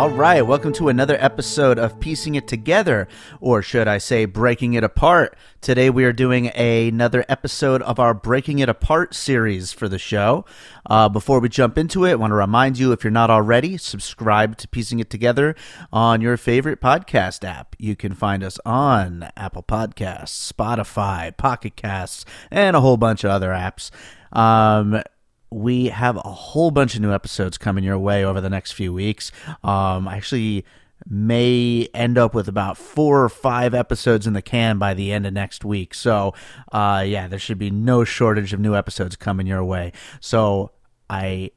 All right, welcome to another episode of Piecing It Together, or should I say, Breaking It Apart. Today we are doing another episode of our Breaking It Apart series for the show. Uh, before we jump into it, I want to remind you if you're not already, subscribe to Piecing It Together on your favorite podcast app. You can find us on Apple Podcasts, Spotify, Pocket Casts, and a whole bunch of other apps. Um, we have a whole bunch of new episodes coming your way over the next few weeks. Um, actually, may end up with about four or five episodes in the can by the end of next week. So, uh, yeah, there should be no shortage of new episodes coming your way. So, I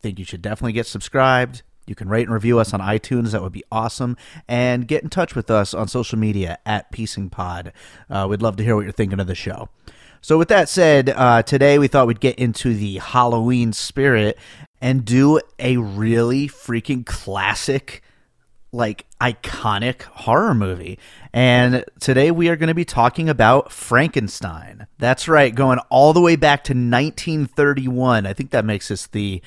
think you should definitely get subscribed. You can rate and review us on iTunes. That would be awesome. And get in touch with us on social media at Piecing Pod. Uh, we'd love to hear what you're thinking of the show. So, with that said, uh, today we thought we'd get into the Halloween spirit and do a really freaking classic, like iconic horror movie. And today we are going to be talking about Frankenstein. That's right, going all the way back to 1931. I think that makes this the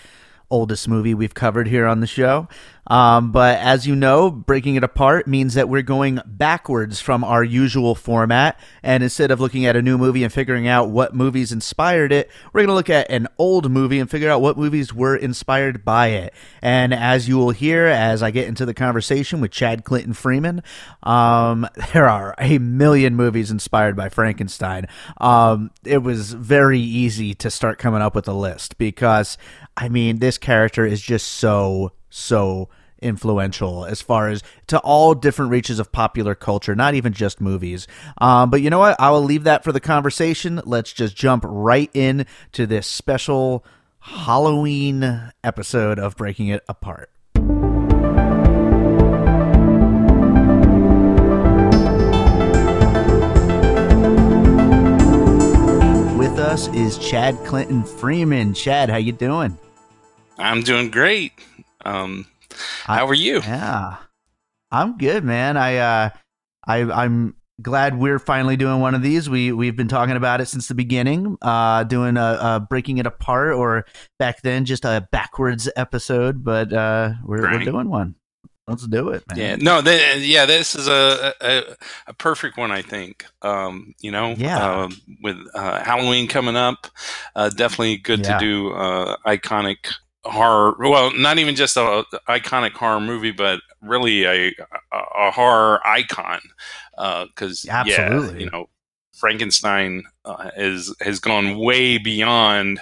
oldest movie we've covered here on the show. Um, but as you know, breaking it apart means that we're going backwards from our usual format. And instead of looking at a new movie and figuring out what movies inspired it, we're going to look at an old movie and figure out what movies were inspired by it. And as you will hear as I get into the conversation with Chad Clinton Freeman, um, there are a million movies inspired by Frankenstein. Um, it was very easy to start coming up with a list because, I mean, this character is just so, so influential as far as to all different reaches of popular culture, not even just movies. Um, but you know what? I will leave that for the conversation. Let's just jump right in to this special Halloween episode of Breaking It Apart. With us is Chad Clinton Freeman. Chad, how you doing? I'm doing great. Um, how are you? Yeah, I'm good, man. I uh, I I'm glad we're finally doing one of these. We we've been talking about it since the beginning, uh, doing a, a breaking it apart, or back then just a backwards episode. But uh, we're Right. we're doing one. Let's do it, man. Yeah, no, th- yeah, this is a, a a perfect one, I think. Um, you know, Yeah. um, with uh, Halloween coming up, uh, definitely good Yeah. to do uh, iconic horror. Well, not even just a iconic horror movie, but really a a, horror icon. Because yeah, Absolutely. you know, Frankenstein uh, is has gone way beyond.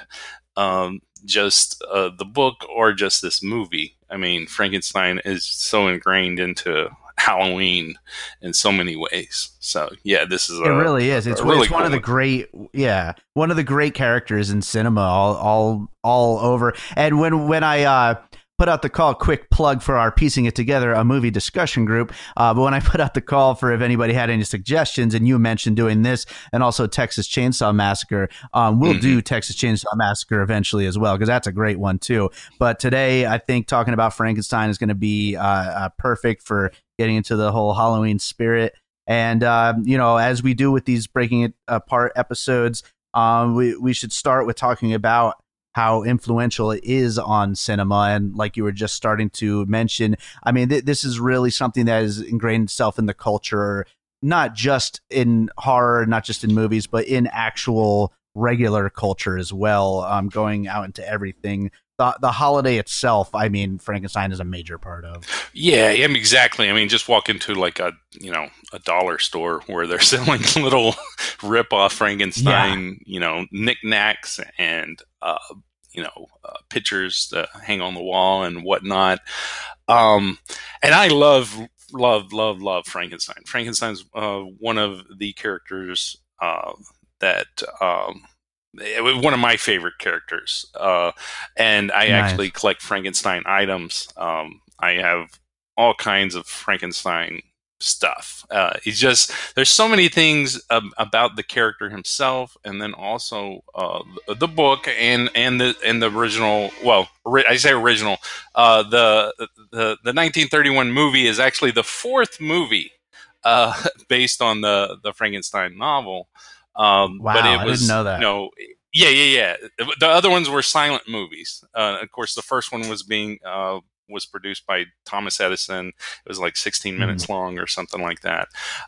Um, just uh, the book or just this movie. I mean, Frankenstein is so ingrained into Halloween in so many ways. So yeah, this is It a, really is. It's, really it's one cool of the great, yeah, one of the great characters in cinema, all, all, all over. And when when I uh, put out the call, quick plug for our piecing it together, a movie discussion group. Uh, but when I put out the call for if anybody had any suggestions, and you mentioned doing this, and also Texas Chainsaw Massacre, um, we'll Mhm. do Texas Chainsaw Massacre eventually as well because that's a great one too. But today, I think talking about Frankenstein is going to be uh, uh, perfect for getting into the whole Halloween spirit. And um, you know, as we do with these breaking it apart episodes, um, we we should start with talking about how influential it is on cinema. And like you were just starting to mention, I mean, th- this is really something that has ingrained itself in the culture, not just in horror, not just in movies, but in actual regular culture as well. Um, going out into everything the the holiday itself, I mean, Frankenstein is a major part of. Yeah, I mean, exactly. I mean, just walk into like a you know a dollar store where they're selling little rip off Frankenstein, you know, knickknacks and uh, you know uh, pictures to hang on the wall and whatnot. Um, and I love love love love Frankenstein. Frankenstein's uh, one of the characters uh, that. Um, one of my favorite characters, uh, and I Nice. actually collect Frankenstein items. Um, I have all kinds of Frankenstein stuff. Uh, he's just there's so many things um, about the character himself, and then also uh, the, book and and the and the original. Well, ori- I say original. Uh, the the the 1931 movie is actually the fourth movie uh, based on the the Frankenstein novel. Um, Wow, but it I was, didn't know that. You know, yeah, yeah, yeah. The other ones were silent movies. Uh, of course, the first one was being uh, was produced by Thomas Edison. It was like 16 Hmm. minutes long or something like that.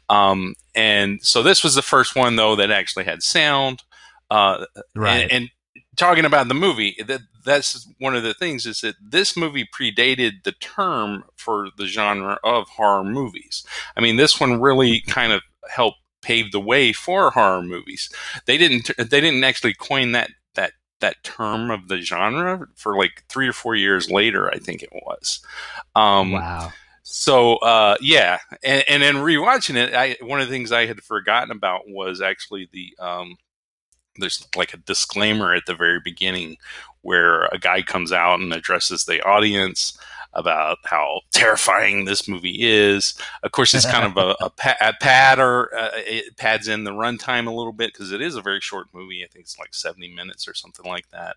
Um, and so this was the first one though that actually had sound. Uh, Right. and, and talking about the movie, that that's one of the things is that this movie predated the term for the genre of horror movies. I mean, this one really kind of helped pave the way for horror movies. They didn't they didn't actually coin that that that term of the genre for like three or four years later. I think it was. Um, wow. so uh, yeah, and, and then rewatching it, I, one of the things I had forgotten about was actually the um, there's like a disclaimer at the very beginning where a guy comes out and addresses the audience about how terrifying this movie is. Of course, it's kind of a, a, pa- a pad or uh, it pads in the runtime a little bit because it is a very short movie. I think it's like 70 minutes or something like that.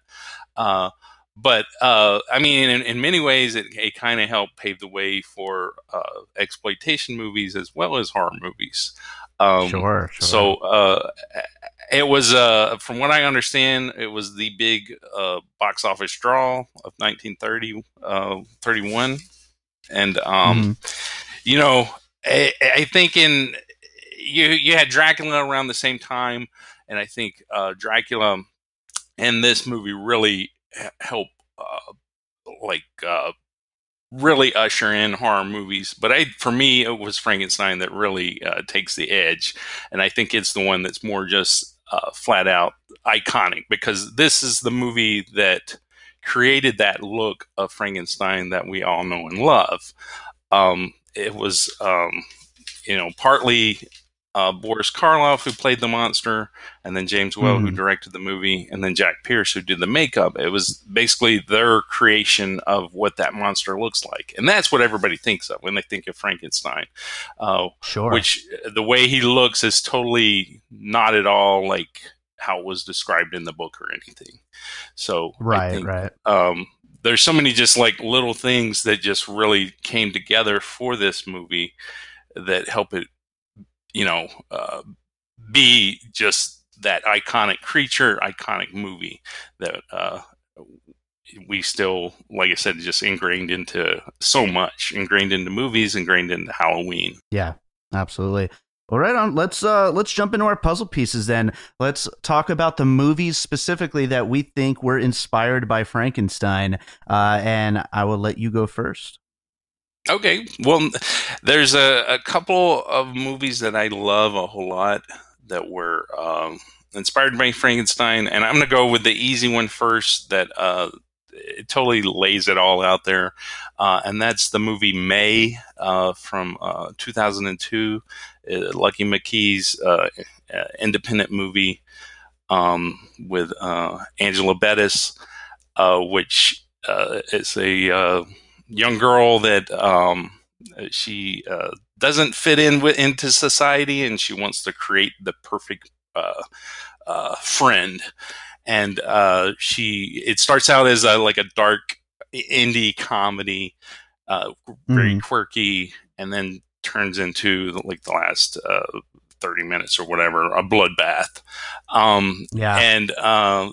Uh, but uh, I mean, in, in many ways, it, it kind of helped pave the way for uh, exploitation movies as well as horror movies. Um, sure, sure. So uh, it was, uh, from what I understand, it was the big uh, box office draw of 1930, uh, 31. And, um, you know, I, I think in you you had Dracula around the same time, and I think uh, Dracula and this movie really help, uh, like, uh, really usher in horror movies. But I, for me, it was Frankenstein that really uh, takes the edge, and I think it's the one that's more just uh, flat out iconic because this is the movie that created that look of Frankenstein that we all know and love. Um, it was, um, you know, partly uh, Boris Karloff who played the monster, and then James Whale who Mhm. directed the movie, and then Jack Pierce who did the makeup. It was basically their creation of what that monster looks like, and that's what everybody thinks of when they think of Frankenstein. Uh, sure. which the way he looks is totally not at all like how it was described in the book or anything. So right, think, right. um, there's so many just like little things that just really came together for this movie that help it, you know, uh, be just that iconic creature, iconic movie that uh, we still, like I said, just ingrained into so much, ingrained into movies, ingrained into Halloween. Yeah, absolutely. All right, on. Let's uh let's jump into our puzzle pieces then. Let's talk about the movies specifically that we think were inspired by Frankenstein. Uh, and I will let you go first. Okay. Well, there's a, a couple of movies that I love a whole lot that were um, inspired by Frankenstein, and I'm going to go with the easy one first. That uh, it totally lays it all out there, uh, and that's the movie May uh, from uh, 2002. Uh, Lucky McKee's uh, independent movie um, with Angela Bettis, which is a young girl that um, she uh, doesn't fit in with, into society, and she wants to create the perfect uh, uh, friend. And uh, she it starts out as a, like a dark indie comedy, uh, very Mhm. quirky, and then turns into like the last uh, thirty minutes or whatever a bloodbath. Um, Yeah. and uh,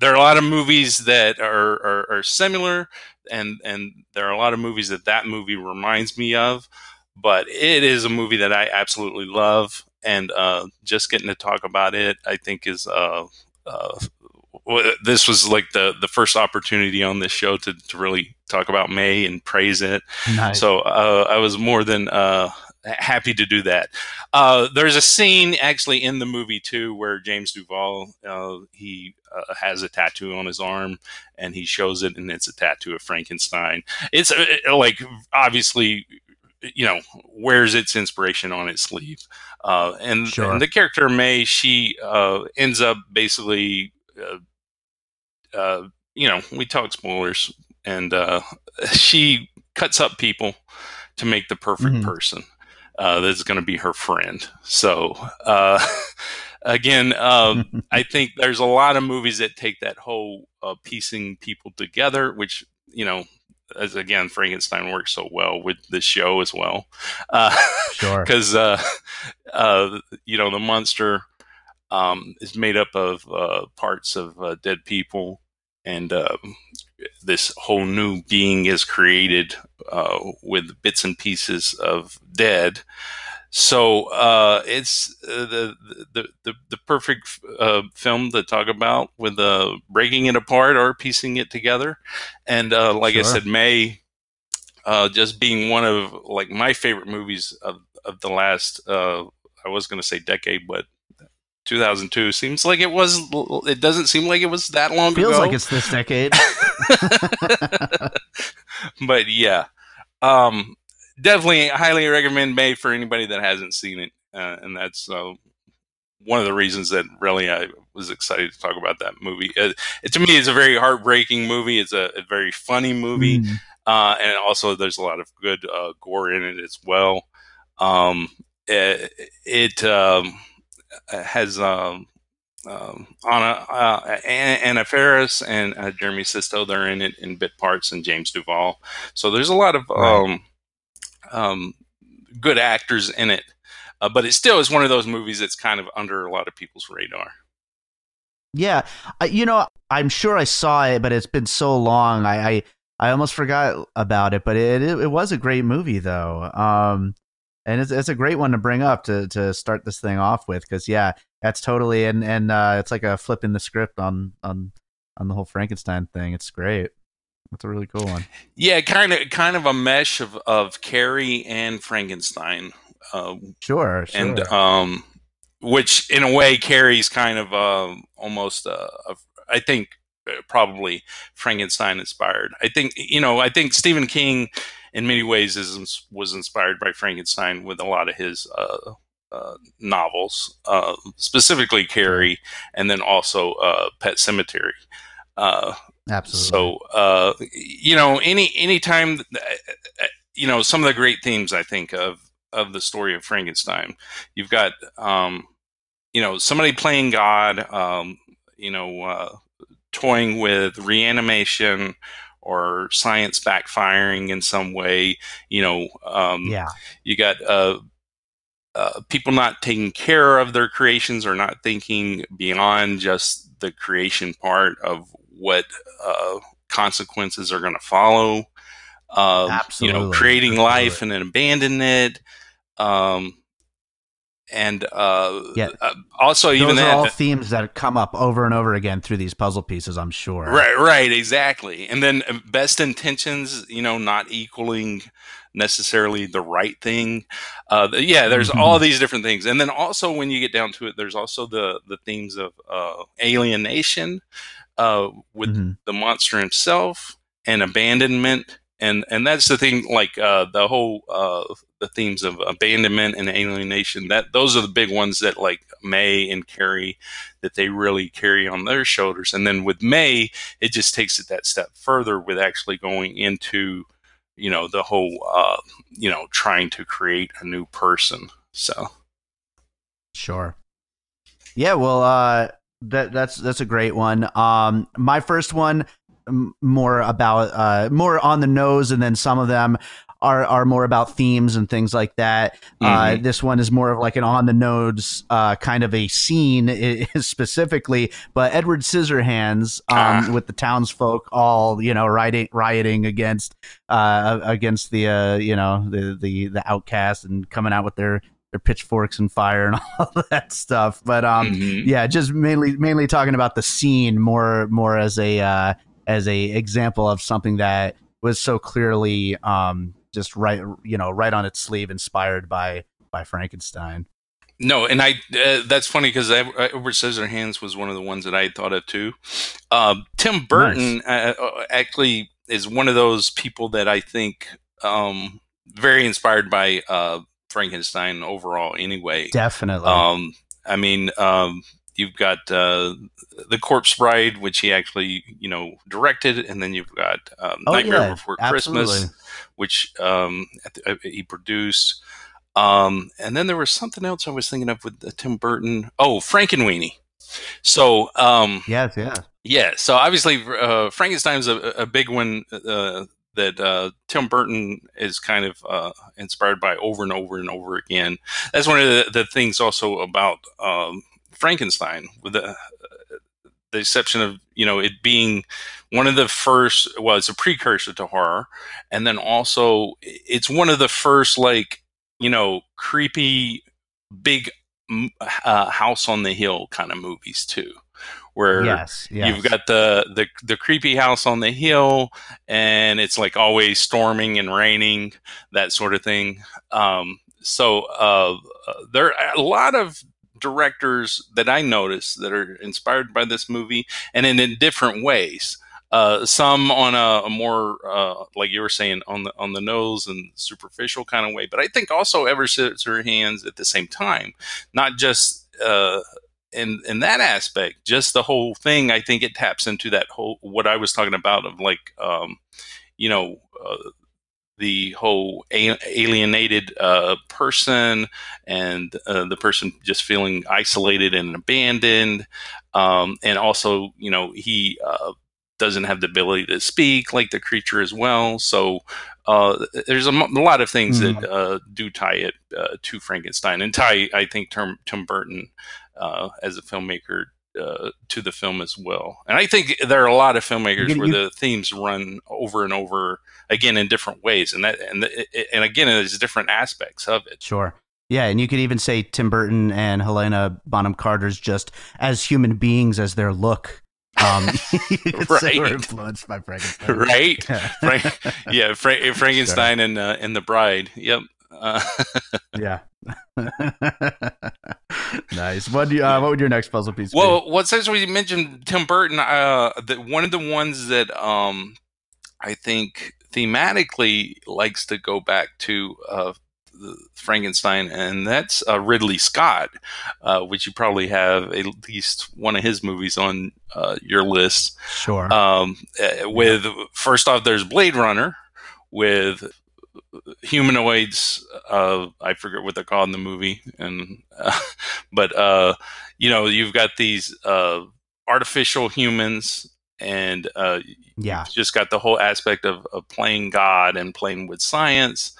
there are a lot of movies that are, are, are similar and and there are a lot of movies that that movie reminds me of but it is a movie that i absolutely love and uh, just getting to talk about it i think is uh, uh, this was like the the first opportunity on this show to, to really talk about May and praise it. Nice. So uh, I was more than uh, happy to do that. Uh, there's a scene actually in the movie too where James Duval uh, he uh, has a tattoo on his arm and he shows it and it's a tattoo of Frankenstein. It's uh, like obviously you know wears its inspiration on its sleeve uh, and, sure. and, the character may she uh, ends up basically uh, uh you know we talk spoilers and uh, she cuts up people to make the perfect mm-hmm. person uh, that's going to be her friend so again um, i think there's a lot of movies that take that whole piecing people together which you know as again Frankenstein works so well with this show as well. Uh, sure. Because uh, uh, you know the monster um, is made up of uh, parts of uh, dead people, and um, this whole new being is created uh, with bits and pieces of dead. So uh, it's uh, the, the, the the perfect uh, film to talk about with uh, breaking it apart or piecing it together, and uh, like sure. I said, May uh, just being one of like my favorite movies of of the last I was going to say decade, but 2002 seems like it was. It doesn't seem like it was that long ago. Feels ago. like it's this decade. but yeah. Um, definitely highly recommend May for anybody that hasn't seen it, uh, and that's uh, one of the reasons that really I was excited to talk about that movie. Uh, it, to me, it's a very heartbreaking movie. It's a, a very funny movie, mm. and also there's a lot of good uh, gore in it as well. Um, it, it um, has. Um, um, Anna uh, Anna Faris and uh, Jeremy Sisto. They're in it in bit parts, and James Duval. So there's a lot of right. um, um, good actors in it, uh, but it still is one of those movies that's kind of under a lot of people's radar. Yeah, uh, you know, I'm sure I saw it, but it's been so long. I I, I almost forgot about it, but it, it, it was a great movie though. Um, and it's it's a great one to bring up to to start this thing off with because yeah, that's totally and and uh, it's like a flip in the script on on on the whole Frankenstein thing. It's great. That's a really cool one. Yeah, kind of kind of a mesh of of Carrie and Frankenstein. Uh, sure, sure. And um, which in a way Carrie's kind of uh, almost uh, I think uh, probably Frankenstein inspired. I think you know I think Stephen King in many ways is was inspired by Frankenstein with a lot of his uh, uh, novels, uh, specifically Carrie, and then also uh, Pet Sematary. Uh, Absolutely. So, uh, you know, any any time you know, some of the great themes I think of of the story of Frankenstein, you've got, um, you know, somebody playing God, um, you know, uh, toying with reanimation or science backfiring in some way. You know, um, yeah, you got uh, uh, people not taking care of their creations or not thinking beyond just the creation part of what uh, consequences are going to follow. Uh, Absolutely. You know, creating Absolutely. life and then abandoning it. Um, and uh, yeah. Uh, also Those even are that, all themes that come up over and over again through these puzzle pieces. I'm sure. Right, right, exactly. And then uh, best intentions, you know, not equaling necessarily the right thing. Uh, yeah, there's mm-hmm. all these different things, and then also when you get down to it, there's also the the themes of uh, alienation uh, with mm-hmm. the monster himself and abandonment. And, and that's the thing, like uh, the whole uh, the themes of abandonment and alienation. That those are the big ones that like May and Carrie that they really carry on their shoulders. And then with May, it just takes it that step further with actually going into you know the whole uh, you know trying to create a new person. So sure, yeah. Well, uh, that that's that's a great one. Um, my first one more about uh more on the nose, and then some of them are are more about themes and things like that. Uh, mm-hmm. Uh, this one is more of like an on the nodes uh, kind of a scene specifically. But Edward Scissorhands um, ah. with the townsfolk all you know rioting rioting against uh, against the uh, you know the the the outcast and coming out with their their pitchforks and fire and all that stuff. But um, Mhm. yeah, just mainly mainly talking about the scene more more as a uh, as a example of something that was so clearly um just right you know right on its sleeve, inspired by by Frankenstein. No, and I uh, that's funny because Edward Scissorhands was one of the ones that I had thought of too. Um, Tim Burton uh, uh, actually is one of those people that I think um, very inspired by uh, Frankenstein overall. Anyway, Definitely. um, I mean, um, you've got uh, the Corpse Bride, which he actually you know directed, and then you've got um, Oh, Nightmare yeah, Before absolutely. Christmas, which um, at the- uh, he produced. Um, and then there was something else I was thinking of with uh, Tim Burton. Oh, Frankenweenie. So um, yes, yeah. yeah, so obviously uh, Frankenstein's a, a big one uh, that uh, Tim Burton is kind of uh, inspired by over and over and over again. That's one of the, the things also about um, Frankenstein, with the, the exception of you know it being one of the first. Well, it's a precursor to horror, and then also it's one of the first like you know creepy big uh, house on the hill kind of movies too where Yes, yes. you've got the, the the creepy house on the hill and it's like always storming and raining that sort of thing um, so uh, there are a lot of directors that i notice that are inspired by this movie and in, in different ways. Uh, some on a, a more uh, like you were saying on the on the nose and superficial kind of way but i think also Edward Scissorhands at the same time not just uh, in in that aspect, just the whole thing, I think it taps into that whole what I was talking about of like, um, you know, uh, the whole a- alienated uh, person and uh, the person just feeling isolated and abandoned, um, and also, you know, he uh, doesn't have the ability to speak like the creature as well. So uh, there's a, lot of things that uh, do tie it uh, to Frankenstein and tie, I think, Tim, Tim Burton uh, as a filmmaker uh, to the film as well. And I think there are a lot of filmmakers You- where you- the themes run over and over again in different ways, and that and the, and again, there's different aspects of it. Sure. Yeah, and you could even say Tim Burton and Helena Bonham Carter's just as human beings as their look. Um, Right. influenced by Frankenstein. Right? Yeah. Frank, yeah, Fra- Frankenstein and uh, and the Bride. Yep. Uh, yeah. nice. What do you, uh, what would your next puzzle piece be? Well, what since we mentioned Tim Burton, uh, the, one of the ones that um, I think thematically likes to go back to uh, the Frankenstein, and that's uh, Ridley Scott, uh, which you probably have at least one of his movies on uh, your list. Sure. Um, uh, with first off, there's Blade Runner with humanoids. Uh, I forget what they're called in the movie, and uh, but uh, you know you've got these uh, artificial humans, and uh, yeah. just got the whole aspect of, of playing God and playing with science,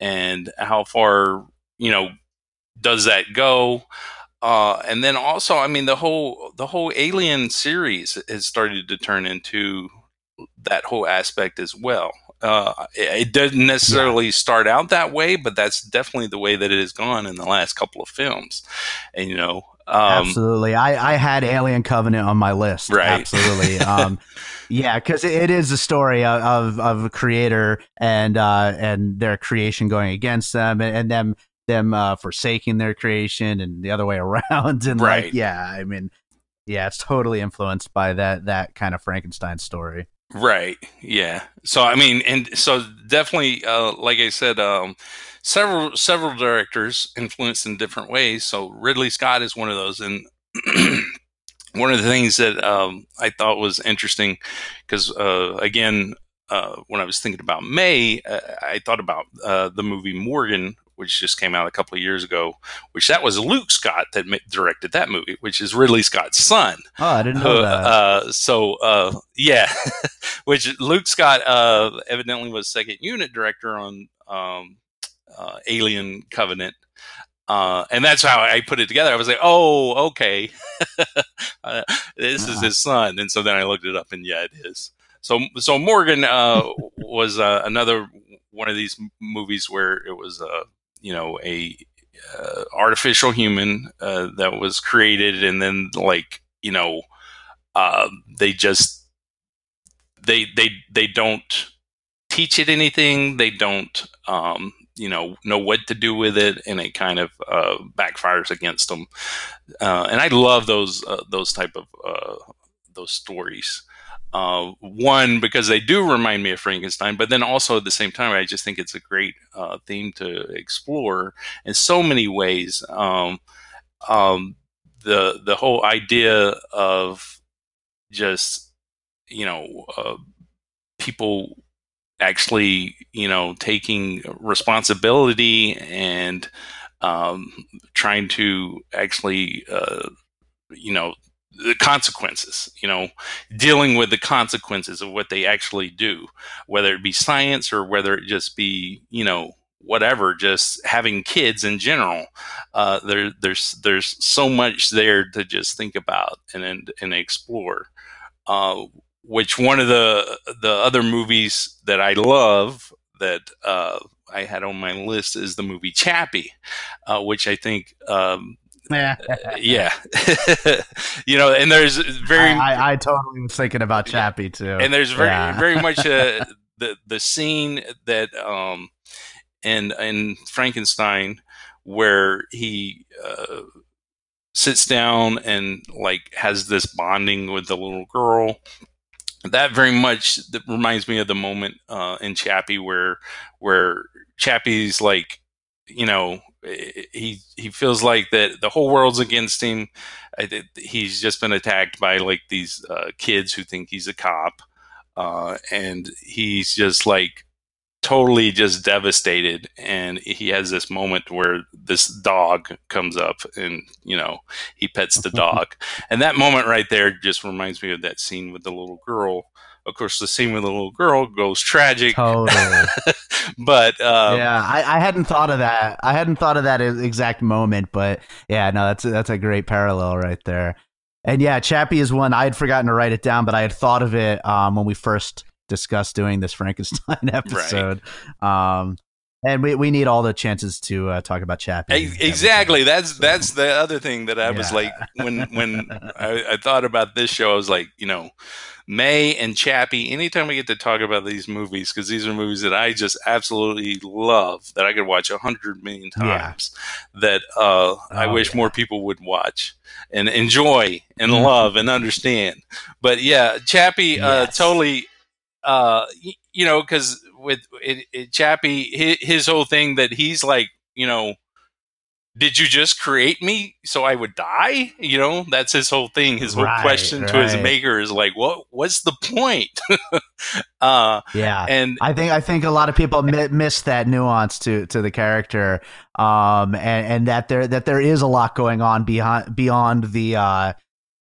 and how far you know does that go. Uh, and then also, I mean, the whole the whole Alien series has started to turn into that whole aspect as well. Uh, it, doesn't necessarily start out that way, but that's definitely the way that it has gone in the last couple of films. And you know, um, Absolutely. I, I had Alien Covenant on my list. Right. Absolutely. Um, yeah, because it is a story of, of, of a creator and uh, and their creation going against them and, and them them uh, forsaking their creation and the other way around. And Right. like, yeah, I mean, yeah, it's totally influenced by that that kind of Frankenstein story. Right. Yeah. So I mean, and so definitely, uh, like I said, um, several several directors influenced in different ways. So Ridley Scott is one of those, and one of the things that um, I thought was interesting because uh, again, uh, when I was thinking about May, uh, I thought about uh, the movie Morgan, which just came out a couple of years ago. Which that was Luke Scott that ma- directed that movie, which is Ridley Scott's son. Oh, I didn't know Uh, that. uh, so uh, yeah, which Luke Scott uh, evidently was second unit director on um, uh, Alien Covenant. Uh, and that's how I put it together. I was like, "Oh, okay, this is Uh-huh. his son." And so then I looked it up, and yeah, it is. So, so Morgan uh, was uh, another one of these movies where it was, uh, you know, a uh, artificial human uh, that was created, and then like you know, uh, they just they they they don't teach it anything. They don't um, you know know what to do with it, and it kind of uh, backfires against them. Uh, and I love those uh, those type of uh, those stories. Uh, one because they do remind me of Frankenstein, but then also at the same time, I just think it's a great uh, theme to explore in so many ways. Um, um, the the whole idea of just you know uh, people actually you know taking responsibility and um, trying to actually uh, you know the consequences, you know, dealing with the consequences of what they actually do, whether it be science or whether it just be, you know, whatever, just having kids in general. Uh, there, there's, there's so much there to just think about and, and, and explore. Uh, which one of the, the other movies that I love that, uh, I had on my list is the movie Chappie, uh, which I think, um, yeah, yeah. you know, and there's very. I, I, totally was thinking about Chappie too, and there's very yeah. very much uh, the the scene that um in in Frankenstein where he uh, sits down and like has this bonding with the little girl. That very much that reminds me of the moment uh, in Chappie where where Chappie's like you know he he feels like that the whole world's against him. He's just been attacked by like these uh, kids who think he's a cop, uh, and he's just like totally just devastated. And he has this moment where this dog comes up, and you know he pets the dog, and that moment right there just reminds me of that scene with the little girl of course, the scene with the little girl goes tragic. Totally. but um, yeah, I, I, hadn't thought of that. I hadn't thought of that exact moment. But yeah, no, that's a, that's a great parallel right there. And yeah, Chappie is one I had forgotten to write it down, but I had thought of it um, when we first discussed doing this Frankenstein episode. Right. Um, and we, we need all the chances to uh, talk about Chappie. Exactly. That's so. that's the other thing that I yeah. was like when when I, I, thought about this show. I was like, you know, May and Chappie. Anytime we get to talk about these movies, because these are movies that I just absolutely love, that I could watch a hundred million times. Yeah. That uh, oh, I wish yeah. more people would watch and enjoy and mm-hmm. love and understand. But yeah, Chappie uh, yes. uh, totally. Uh, you know, because with it, it, Chappie, his, his whole thing that he's like, you know, did you just create me so I would die? You know, that's his whole thing. His whole right, question right. to his maker is like, what? What's the point? uh, yeah, and I think I think a lot of people miss that nuance to to the character, um, and, and that there that there is a lot going on beyond beyond the uh,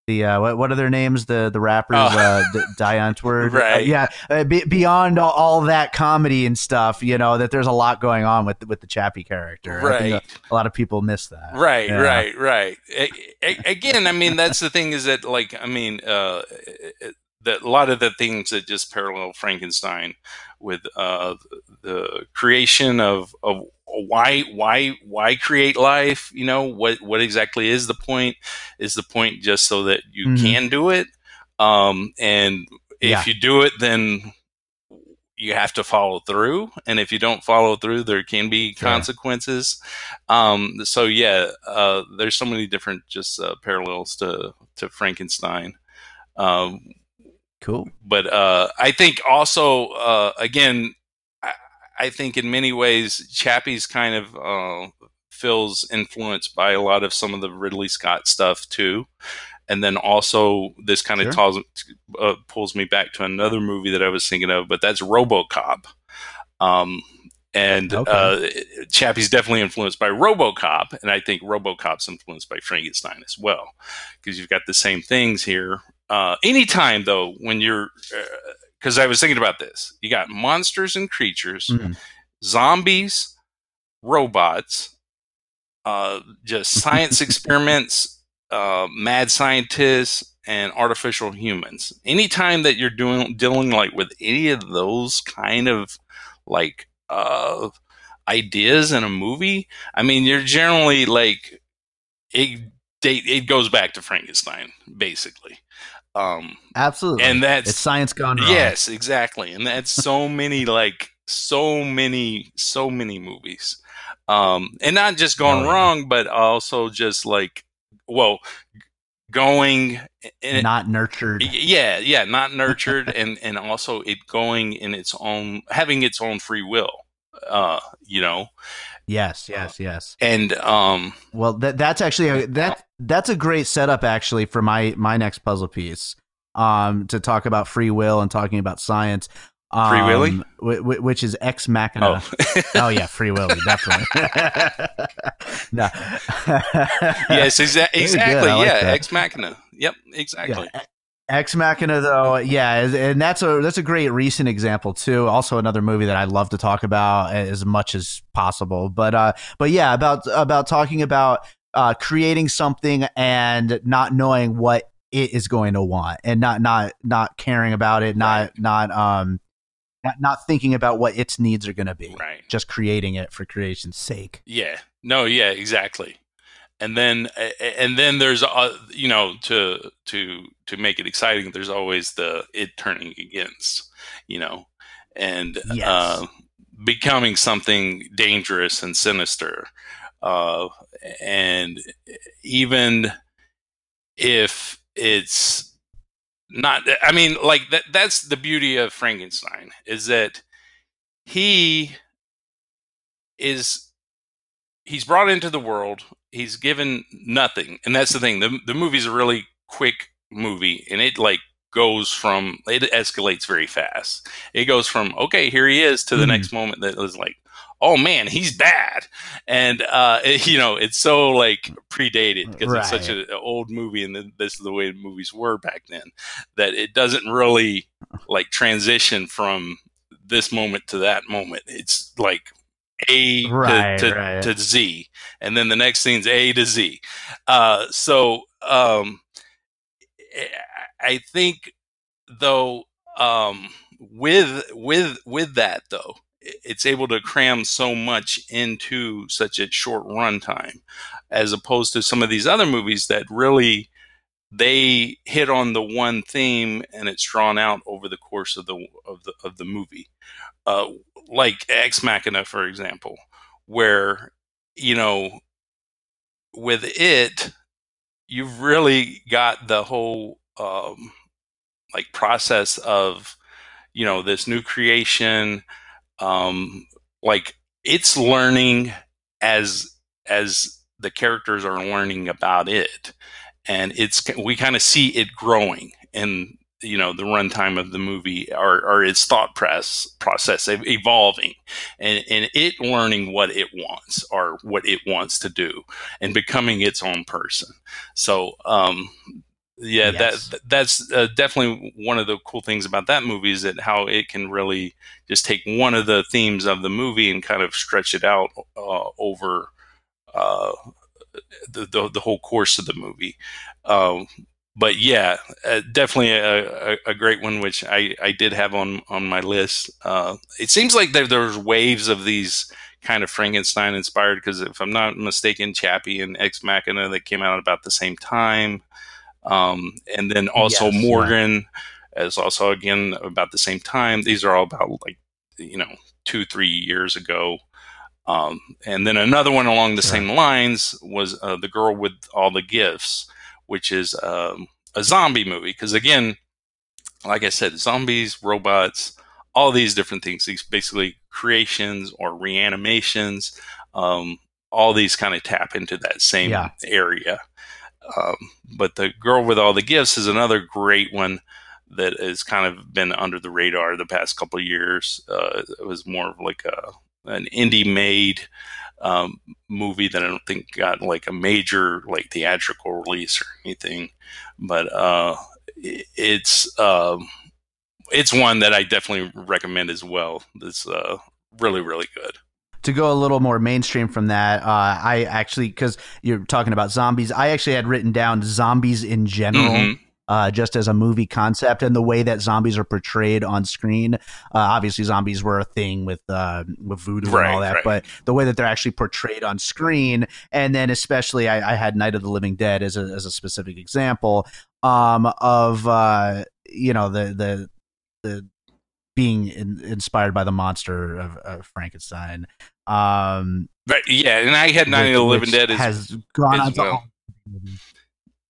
the uh, what, what are their names? The the rappers, oh. uh, D- uh, right? Uh, yeah, uh, be, beyond all, all, that comedy and stuff, you know that there's a lot going on with with the Chappie character. Right, a, a, lot of people miss that. Right, yeah. right, right. Again, I mean, that's the thing is that like I mean, uh, that a lot of the things that just parallel Frankenstein with uh, the creation of of why why why create life? You know what what exactly is the point? Is the point just so that you mm-hmm. can do it? Um, and if yeah. you do it then you have to follow through. And if you don't follow through there can be consequences. Um, so yeah uh, there's so many different just uh, parallels to to frankenstein. Um, cool but uh, i think also uh, again I think in many ways, Chappie's kind of uh, feels influenced by a lot of some of the Ridley Scott stuff too. And then also, this kind of sure. uh, pulls me back to another movie that I was thinking of, but that's RoboCop. Um, and okay. uh, Chappie's definitely influenced by RoboCop, and I think RoboCop's influenced by Frankenstein as well, because you've got the same things here. Uh, anytime though, when you're uh, because I was thinking about this. You got monsters and creatures, mm-hmm. zombies, robots, uh, just science experiments, uh, mad scientists, and artificial humans. Anytime that you're doing dealing like with any of those kind of like uh, ideas in a movie, I mean, you're generally like it. It goes back to Frankenstein, basically. Um, Absolutely, and that's it's science gone wrong. Yes, exactly, and that's so many like so many so many movies, um, and not just gone Oh, yeah. wrong, but also just like well, going in, not nurtured. yeah, yeah, not nurtured, and and also it going in its own having its own free will, uh, you know, Yes, yes, yes. and um, Well, that that's actually a, that that's a great setup actually for my my next puzzle piece. Um, to talk about free will and talking about science. Um, Free Willy? wh- wh- which is ex machina. oh, Oh yeah, Free Willy, definitely. no. yes, exa- exactly, like yeah, that. ex machina, yep, exactly, Yeah. Ex Machina, though, yeah, and that's a that's a great recent example too. Also, another movie that I love to talk about as much as possible. But uh, but yeah, about about talking about uh, creating something and not knowing what it is going to want, and not not not caring about it, not not um, not, not thinking about what its needs are going to be. right. Just creating it for creation's sake. Yeah. No. Yeah. Exactly. And then, and then there's, uh, you know, to to to make it exciting, there's always the it turning against, you know, and Yes. uh, becoming something dangerous and sinister. Uh, and even if it's not, I mean, like that. That's the beauty of Frankenstein is that he is he's brought into the world he's given nothing and that's the thing the, the movie's a really quick movie and it like goes from it escalates very fast it goes from okay here he is to the Mhm. next moment that is like oh man he's bad and uh it- you know it's so like predated because it's such Right. an old movie and this is the way movies were back then that it doesn't really like transition from this moment to that moment it's like a Right, to, to, right. to Z, and then the next scene's A to Z. Uh, so um, I think though um, with with with that though, it's able to cram so much into such a short runtime, as opposed to some of these other movies that really they hit on the one theme and it's drawn out over the course of the of the of the movie. Uh, like Ex Machina, for example, where you know with it you've really got the whole um, like process of you know this new creation um, like it's learning as as the characters are learning about it. And it's we kind of see it growing in you know the runtime of the movie or, or its thought press process evolving and, and it learning what it wants or what it wants to do and becoming its own person. So um yeah Yes. that that's uh, definitely one of the cool things about that movie is that how it can really just take one of the themes of the movie and kind of stretch it out uh, over uh, the, the the whole course of the movie. Um, but yeah, uh, definitely a, a, a great one, which I, I did have on on my list. Uh, it seems like there there's waves of these kind of Frankenstein inspired because if I'm not mistaken, Chappie and Ex Machina that came out about the same time, um, and then also Yes, yeah. Morgan is also again about the same time. These are all about like you know two three years ago. Um, and then another one along the same lines was uh, the girl with all the gifts, which is um, a zombie movie. Because again, like I said, zombies, robots, all these different things. These basically creations or reanimations. Um, all these kind of tap into that same Yeah. area. Um, but the girl with all the gifts is another great one that has kind of been under the radar the past couple years. Uh, it was more of like a an indie made um, movie that I don't think got like a major like theatrical release or anything, but uh, it's um, it's one that I definitely recommend as well. It's uh, really really good. To go a little more mainstream from that, uh, I actually because you're talking about zombies, I actually had written down zombies in general. Mhm. uh, just as a movie concept and the way that zombies are portrayed on screen. Uh, obviously, zombies were a thing with uh, with voodoo Right, and all that, right. but the way that they're actually portrayed on screen, and then especially I, I had Night of the Living Dead as a, as a specific example um, of uh, you know the the the being in, inspired by the monster of, of Frankenstein. Um, But yeah, and I had Night of the which- Living which Dead as has gone as on well.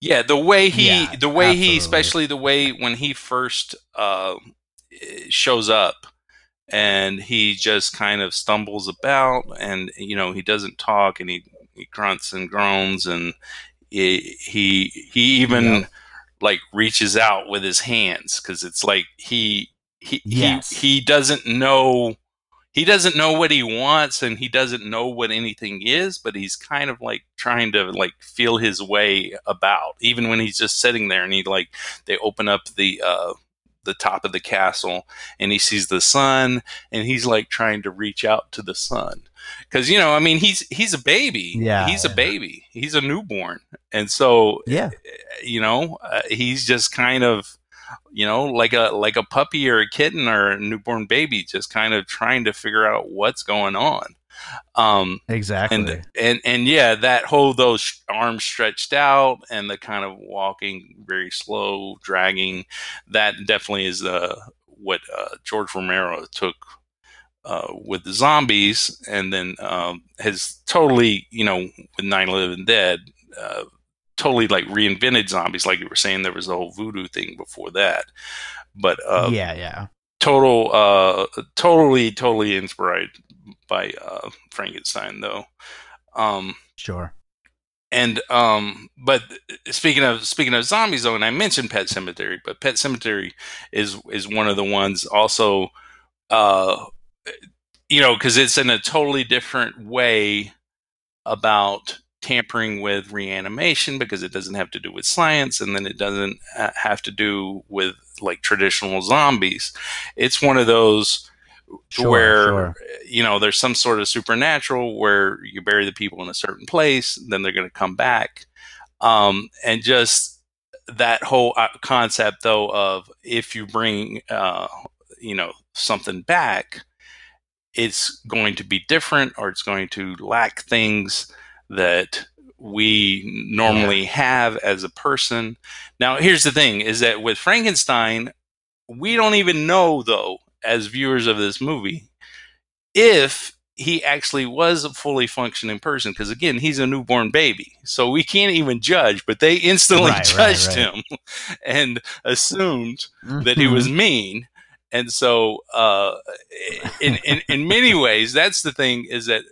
Yeah, the way he, Yeah, the way he, especially the way when he first uh, shows up, and he just kind of stumbles about, and you know he doesn't talk, and he, he grunts and groans, and he he, he even Yeah. like reaches out with his hands because it's like he he Yes. he he doesn't know he doesn't know what he wants and he doesn't know what anything is but he's kind of like trying to like feel his way about. Even when he's just sitting there and he like they open up the uh the top of the castle and he sees the sun and he's like trying to reach out to the sun. Because you know i mean he's he's a baby. Yeah, he's a baby. He's a newborn. And so Yeah, you know uh, he's just kind of you know like a like a puppy or a kitten or a newborn baby just kind of trying to figure out what's going on um exactly. and and and yeah that whole those arms stretched out and the kind of walking very slow dragging that definitely is uh what uh, george romero took uh, with the zombies and then um, has totally you know with 9-11 dead uh, totally like reinvented zombies like you were saying there was the whole voodoo thing before that but uh, yeah, yeah. total uh totally totally inspired by uh frankenstein though um Sure. and um but speaking of speaking of zombies though and i mentioned Pet Sematary but Pet Sematary is is one of the ones also uh you know because it's in a totally different way about tampering with reanimation because it doesn't have to do with science and then it doesn't uh, have to do with like traditional zombies. It's one of those Sure, where sure. you know there's some sort of supernatural where you bury the people in a certain place then they're going to come back. Um, and just that whole uh, concept though of if you bring uh, you know something back it's going to be different or it's going to lack things that we normally have as a person now here's the thing is that with frankenstein we don't even know though as viewers of this movie if he actually was a fully functioning person because again he's a newborn baby so we can't even judge but they instantly Right, right, judged right. him and assumed that he was Mhm. mean and so uh, in, in in many ways that's the thing is that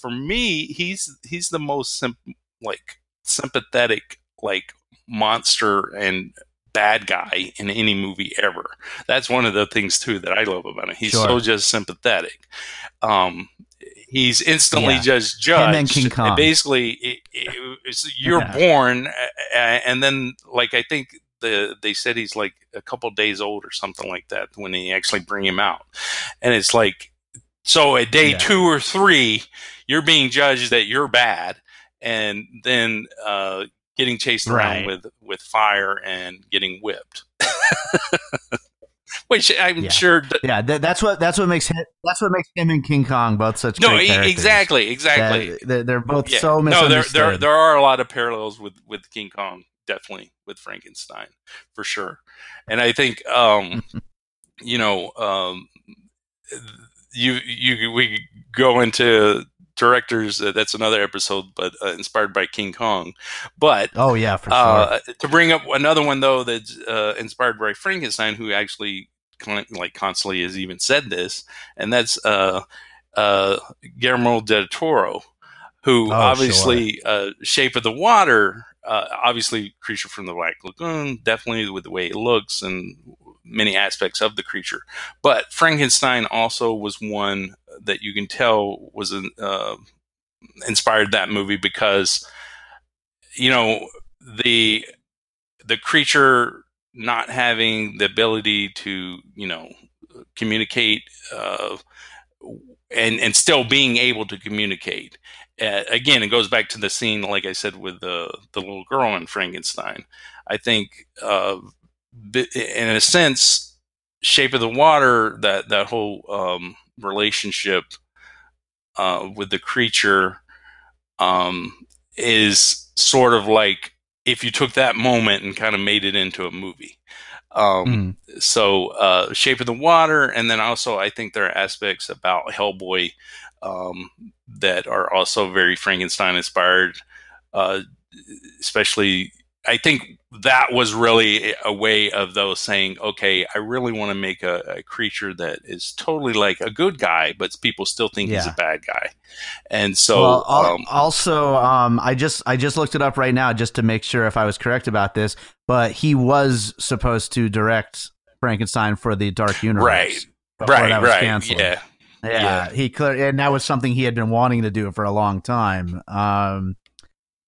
for me he's he's the most sim- like sympathetic like monster and bad guy in any movie ever that's one of the things too that i love about him he's Sure. so just sympathetic um he's instantly Yeah. just Him and judged King Kong. basically it, it, it's- you're Yeah. born and then like i think the they said he's like a couple days old or something like that when they actually bring him out and it's like so at day Yeah. two or three you're being judged that you're bad and then uh getting chased around with with fire and getting whipped which i'm Yeah. sure d- Yeah, that, that's what that's what makes him that's what makes him and King Kong both such no e- exactly exactly That- they're, both Yeah. so no, there, misunderstood. there there are a lot of parallels with with King Kong, definitely with Frankenstein, for sure. And I think, um, you know, um, you you we go into directors. Uh, that's another episode, but uh, inspired by King Kong. But oh yeah, for sure. uh, to bring up another one though that's uh, inspired by Frankenstein, who actually con- like constantly has even said this, and that's uh, uh, Guillermo del Toro, who Oh, obviously uh, Shape of the Water, uh, obviously creature from the Black Lagoon, definitely with the way it looks and many aspects of the creature. But Frankenstein also was one that you can tell was an, uh, inspired that movie because you know the the creature not having the ability to you know communicate uh, and and still being able to communicate. Uh, again, it goes back to the scene, like I said, with the the little girl in Frankenstein. I think, uh, in a sense, Shape of the Water, that that whole um, relationship uh, with the creature um, is sort of like if you took that moment and kind of made it into a movie. Um, mm. So, uh, Shape of the Water, and then also I think there are aspects about Hellboy um, that are also very Frankenstein inspired, uh, especially I think that was really a way of those saying, okay, I really want to make a, a, creature that is totally like a good guy, but people still think yeah. he's a bad guy. And so, well, um, also, um, I just I just looked it up right now just to make sure if I was correct about this. But he was supposed to direct Frankenstein for the Dark Universe, right? Right, right, canceled. yeah. Yeah, yeah, he clear, and that was something he had been wanting to do for a long time. Um,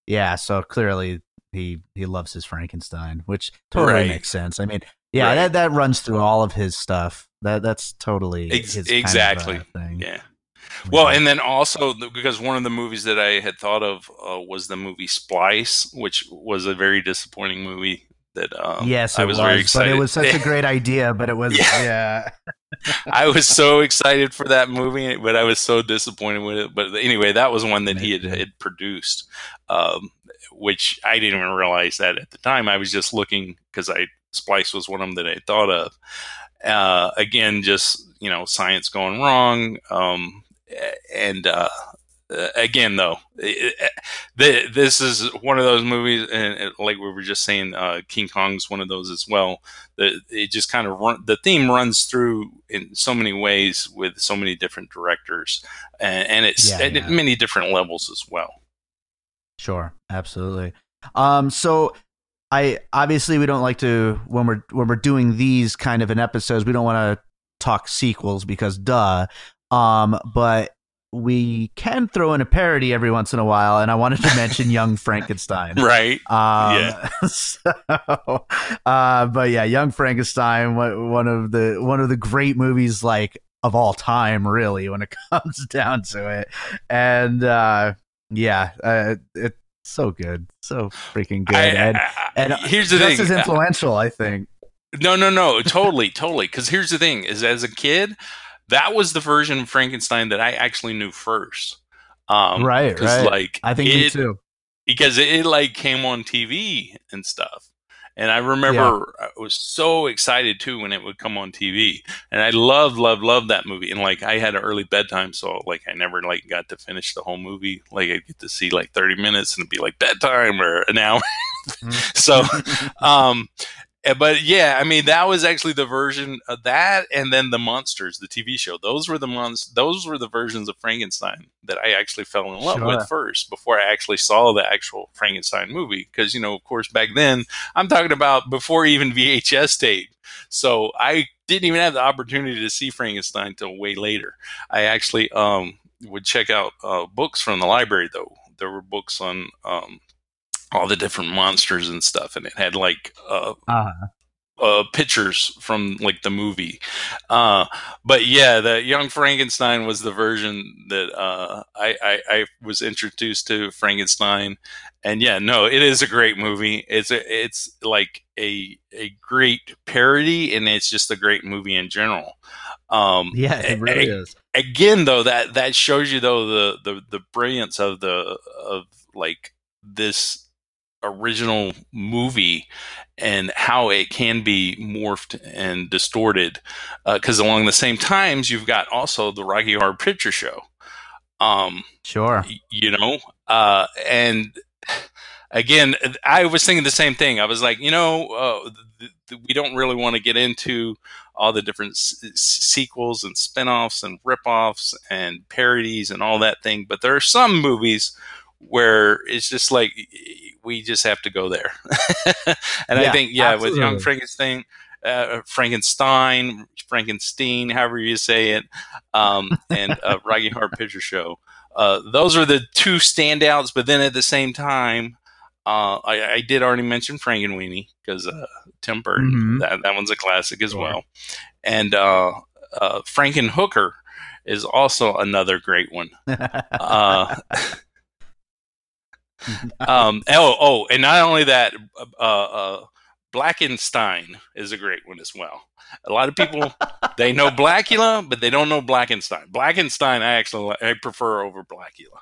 yeah, so clearly he he loves his Frankenstein, which totally right. makes sense. I mean, yeah, right. that that runs through all of his stuff. That that's totally Ex- exactly thing. Yeah. Well, and then also because one of the movies that I had thought of uh, was the movie Splice, which was a very disappointing movie. That um, yes, I was, was, very excited. But it was such a great idea, but it was yeah. yeah. I was so excited for that movie, but I was so disappointed with it. But anyway, that was one that he had, had produced. Um, which I didn't even realize that at the time. I was just looking because I Splice was one of them that I thought of. Uh, again, just you know, science going wrong. Um, and uh, again, though, it, it, this is one of those movies, and it, like we were just saying, uh, King Kong's one of those as well. That it just kind of run, the theme runs through in so many ways with so many different directors, and, and it's yeah, yeah. at many different levels as well. Sure, absolutely. Um, so I obviously we don't like to when we're when we're doing these kind of an episodes, we don't want to talk sequels because duh. Um, but we can throw in a parody every once in a while, and I wanted to mention Young Frankenstein. Right. Um, yeah. So, uh, but yeah, Young Frankenstein, one of the one of the great movies like of all time, really, when it comes down to it. And uh, yeah, uh, it's so good, so freaking good, I, and, and here's the just thing, as influential, I think. No, no, no, totally, totally. Because here's the thing: is as a kid, that was the version of Frankenstein that I actually knew first. Um, right, right. Like I think it, me too. Because it, it like came on TV and stuff. And I remember yeah. I was so excited too when it would come on TV. And I loved, loved, loved that movie. And like I had an early bedtime, so like I never like got to finish the whole movie. Like I'd get to see like 30 minutes and it'd be like bedtime or an hour. Mm-hmm. so um but yeah, I mean that was actually the version of that, and then the monsters, the TV show. Those were the monsters. Those were the versions of Frankenstein that I actually fell in love sure. with first, before I actually saw the actual Frankenstein movie. Because you know, of course, back then I'm talking about before even VHS tape, so I didn't even have the opportunity to see Frankenstein till way later. I actually um, would check out uh, books from the library though. There were books on um, all the different monsters and stuff, and it had like uh, uh-huh. uh, pictures from like the movie. Uh, but yeah, the Young Frankenstein was the version that uh, I, I, I was introduced to Frankenstein, and yeah, no, it is a great movie. It's a, it's like a a great parody, and it's just a great movie in general. Um, yeah, it really a, is. Again, though, that that shows you though the the the brilliance of the of like this original movie and how it can be morphed and distorted. Because uh, along the same times, you've got also the Rocky Horror Picture Show. Um, sure. Y- you know, uh, and again, I was thinking the same thing. I was like, you know, uh, th- th- we don't really want to get into all the different s- sequels and spin-offs and rip-offs and parodies and all that thing, but there are some movies where it's just like we just have to go there. and yeah, I think, yeah, absolutely. with Young Frankenstein, uh, Frankenstein, Frankenstein, however you say it, um, and uh, Rocky Horror Picture Show. Uh, those are the two standouts. But then at the same time, uh, I, I, did already mention Frankenweenie because uh, Tim Burton, mm-hmm. that, that one's a classic as well. And uh, uh, Frankenhooker is also another great one. Um, oh, oh, and not only that, uh, uh, Blackenstein is a great one as well. A lot of people they know Blackula, but they don't know Blackenstein. Blackenstein, I actually I prefer over Blackula.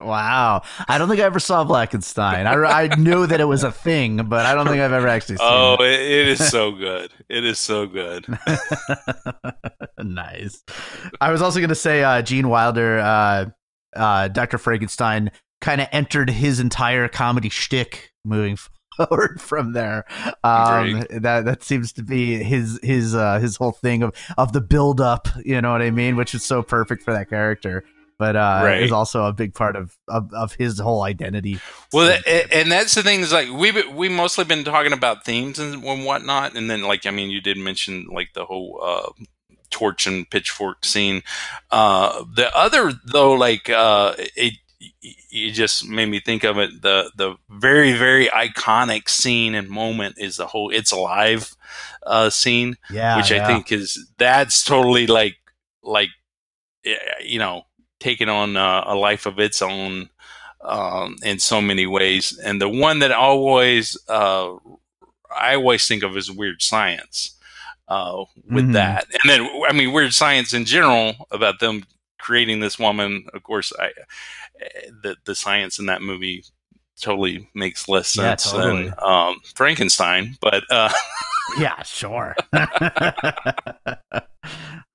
Wow, I don't think I ever saw Blackenstein. I, I knew that it was a thing, but I don't think I've ever actually seen oh, it. it, it is so good. It is so good. nice. I was also going to say uh, Gene Wilder, uh, uh, Dr. Frankenstein, kind of entered his entire comedy shtick moving forward from there. Um, that that seems to be his his uh, his whole thing of of the build up. You know what I mean? Which is so perfect for that character but uh, right. is also a big part of, of, of his whole identity. Well, and that's the thing is like we we mostly been talking about themes and whatnot, and then like I mean, you did mention like the whole uh, torch and pitchfork scene. Uh, the other though, like uh, it, you just made me think of it. The the very very iconic scene and moment is the whole "It's Alive" uh, scene, yeah, which yeah. I think is that's totally like like you know taking on uh, a life of its own um, in so many ways. And the one that always uh, I always think of as weird science uh, with mm-hmm. that, and then I mean weird science in general about them creating this woman. Of course, I the the science in that movie totally makes less sense yeah, totally. than um, Frankenstein, but uh, yeah, sure.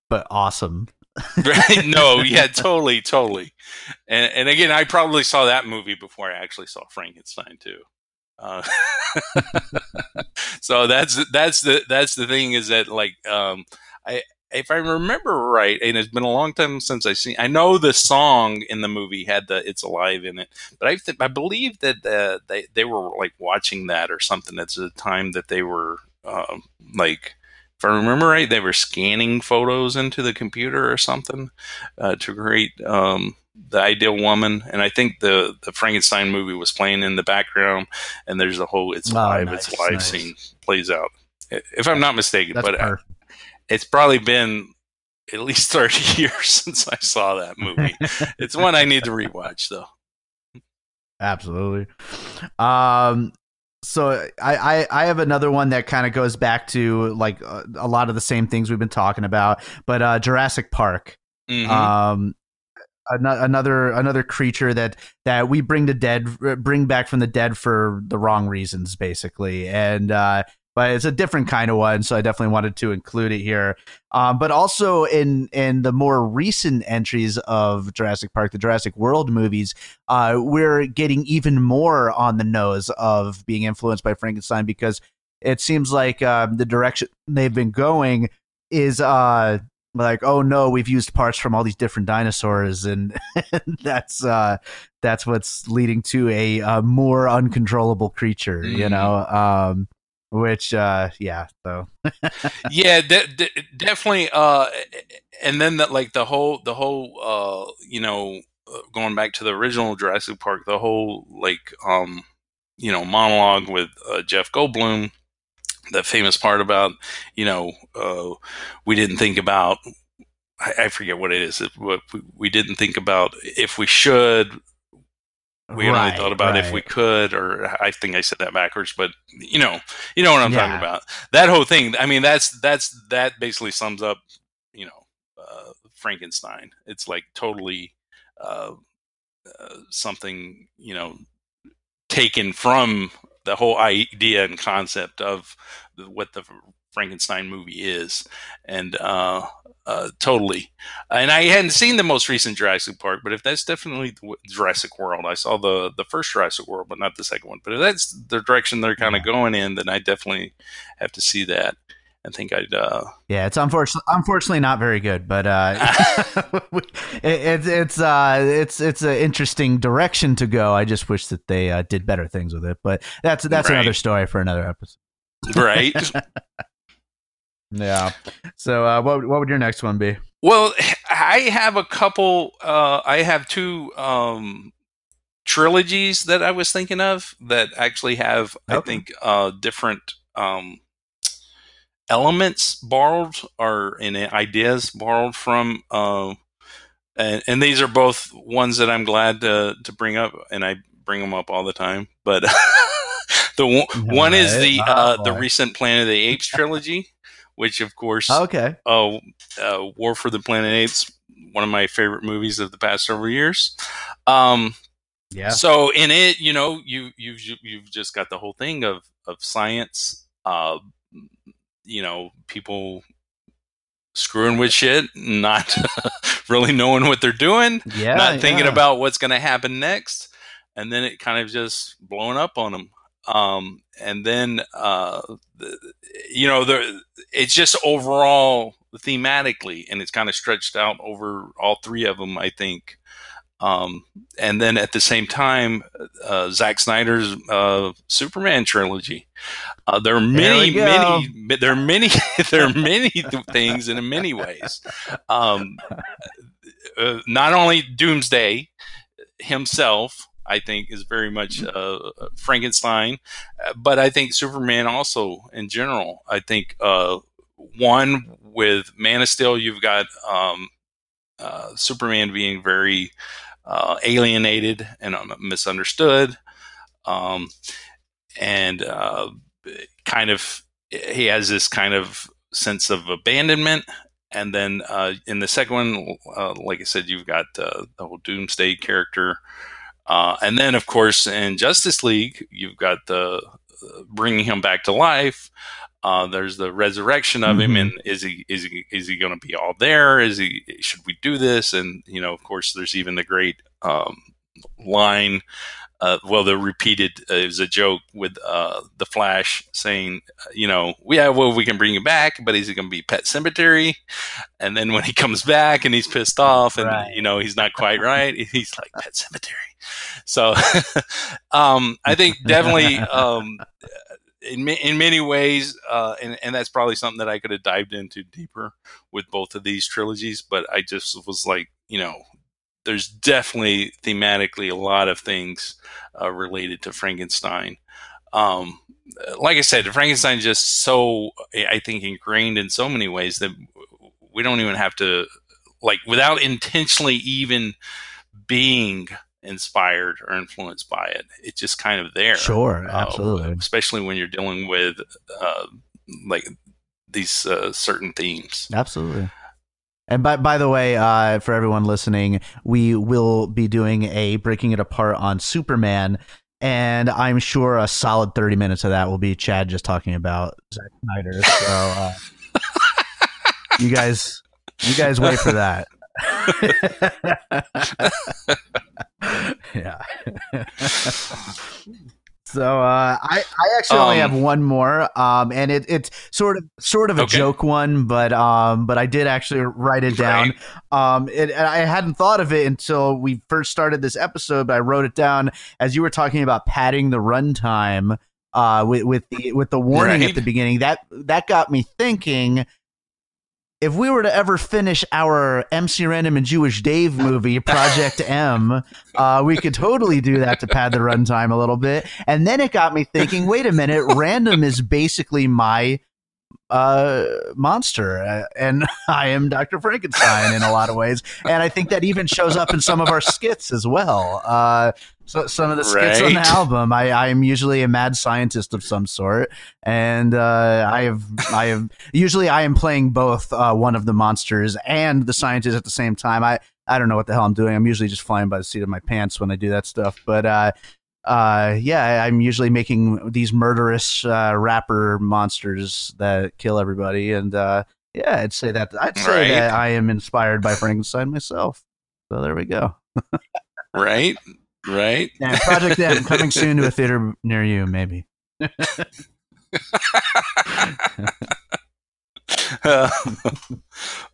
but awesome right? No, yeah, totally, totally. And and again, I probably saw that movie before I actually saw Frankenstein too. Uh, so that's that's the that's the thing is that like um, I if I remember right, and it's been a long time since I seen. I know the song in the movie had the "It's Alive" in it, but I th- I believe that uh, they they were like watching that or something. That's the time that they were uh, like if I remember right, they were scanning photos into the computer or something uh, to create um, the ideal woman. And I think the the Frankenstein movie was playing in the background, and there's a whole "It's oh, live, nice, it's Alive" nice. scene plays out. If I'm not mistaken, That's but uh, it's probably been at least 30 years since I saw that movie. it's one I need to rewatch, though. Absolutely. Um, so I, I, I have another one that kind of goes back to like a, uh, a, lot of the same things we've been talking about, but uh, Jurassic Park. Mm-hmm. Um, another another creature that that we bring the dead bring back from the dead for the wrong reasons basically and uh but it's a different kind of one, so I definitely wanted to include it here. Um, but also in in the more recent entries of Jurassic Park, the Jurassic World movies, uh, we're getting even more on the nose of being influenced by Frankenstein because it seems like um, the direction they've been going is uh, like, oh no, we've used parts from all these different dinosaurs, and, that's uh, that's what's leading to a, a more uncontrollable creature. Mm. You know. Um, which uh yeah so. Yeah de- de- definitely uh and then that like the whole the whole uh you know uh, going back to the original Jurassic Park the whole like um you know monologue with uh, Jeff Goldblum the famous part about you know uh we didn't think about I, I forget what it is what we didn't think about if we should we right, only thought about right. if we could, or I think I said that backwards, but you know, you know what I'm yeah. talking about. That whole thing. I mean, that's that's that basically sums up, you know, uh, Frankenstein. It's like totally uh, uh, something you know taken from the whole idea and concept of what the Frankenstein movie is, and uh, uh, totally. And I hadn't seen the most recent Jurassic Park, but if that's definitely the Jurassic World, I saw the the first Jurassic World, but not the second one. But if that's the direction they're kind of going in, then I definitely have to see that. I think I'd. Uh... Yeah, it's unfortunately unfortunately not very good, but uh, it, it's uh, it's it's an interesting direction to go. I just wish that they uh, did better things with it, but that's that's right. another story for another episode. Right. Yeah. So, uh, what what would your next one be? Well, I have a couple. Uh, I have two um, trilogies that I was thinking of that actually have, okay. I think, uh, different um, elements borrowed or in ideas borrowed from uh, and, and these are both ones that I'm glad to to bring up, and I bring them up all the time. But the one, one is the uh, the recent Planet of the Apes trilogy, which of course, okay, uh, uh, War for the Planet Apes, one of my favorite movies of the past several years. Um, yeah. So in it, you know, you you've you've just got the whole thing of of science. Uh, you know, people screwing with shit, not really knowing what they're doing, yeah, not thinking yeah. about what's going to happen next, and then it kind of just blowing up on them. Um, and then uh, the, you know, the, it's just overall thematically, and it's kind of stretched out over all three of them, I think. Um, and then at the same time, uh, Zack Snyder's uh, Superman trilogy. Uh, there are many, there many, there are many, there are many things in many ways. Um, uh, not only Doomsday himself, I think, is very much uh, Frankenstein, uh, but I think Superman also in general. I think one with Man of Steel, you've got um, Superman being very uh, alienated and misunderstood, um, and uh, kind of he has this kind of sense of abandonment. And then uh, in the second one, uh, like I said, you've got uh, the whole Doomsday character, uh, and then of course in Justice League, you've got the bringing him back to life. Uh, there's the resurrection of mm-hmm. him, and is he is he is he going to be all there? Is he should we do this? And you know, of course, there's even the great um, line. Uh, well, the repeated uh, it was a joke with uh, the Flash saying, you know, yeah, well, we can bring you back, but is he going to be Pet Sematary? And then when he comes back and he's pissed off, and right. you know he's not quite right, he's like Pet Sematary. So, um, I think definitely um, in in many ways, uh, and and that's probably something that I could have dived into deeper with both of these trilogies. But I just was like, you know, there's definitely thematically a lot of things uh, related to Frankenstein. Um, like I said, Frankenstein is just so I think ingrained in so many ways that we don't even have to like without intentionally even being inspired or influenced by it. It's just kind of there. Sure, uh, absolutely. Uh, especially when you're dealing with uh, like these uh, certain themes. Absolutely. And by by the way, uh, for everyone listening, we will be doing a breaking it apart on Superman, and I'm sure a solid 30 minutes of that will be Chad just talking about Zack Snyder. So uh, you guys, you guys wait for that. yeah. so uh, I I actually um, only have one more, um, and it, it's sort of sort of a okay. joke one, but um, but I did actually write it down. Right. Um, it, I hadn't thought of it until we first started this episode, but I wrote it down as you were talking about padding the runtime. Uh, with with the with the warning right. at the beginning, that that got me thinking if we were to ever finish our MC Random and Jewish Dave movie, Project M, uh, we could totally do that to pad the runtime a little bit. And then it got me thinking, wait a minute, Random is basically my uh, monster, uh, and I am Dr. Frankenstein in a lot of ways. And I think that even shows up in some of our skits as well. Uh, so some of the skits right. on the album, I, I am usually a mad scientist of some sort, and uh, I have I have usually I am playing both uh, one of the monsters and the scientist at the same time. I I don't know what the hell I'm doing. I'm usually just flying by the seat of my pants when I do that stuff, but uh, uh, yeah, I'm usually making these murderous uh, rapper monsters that kill everybody, and uh, yeah, I'd say that I'd say right. that I am inspired by Frankenstein myself. So there we go. right, right. Yeah, Project M coming soon to a theater near you, maybe. uh,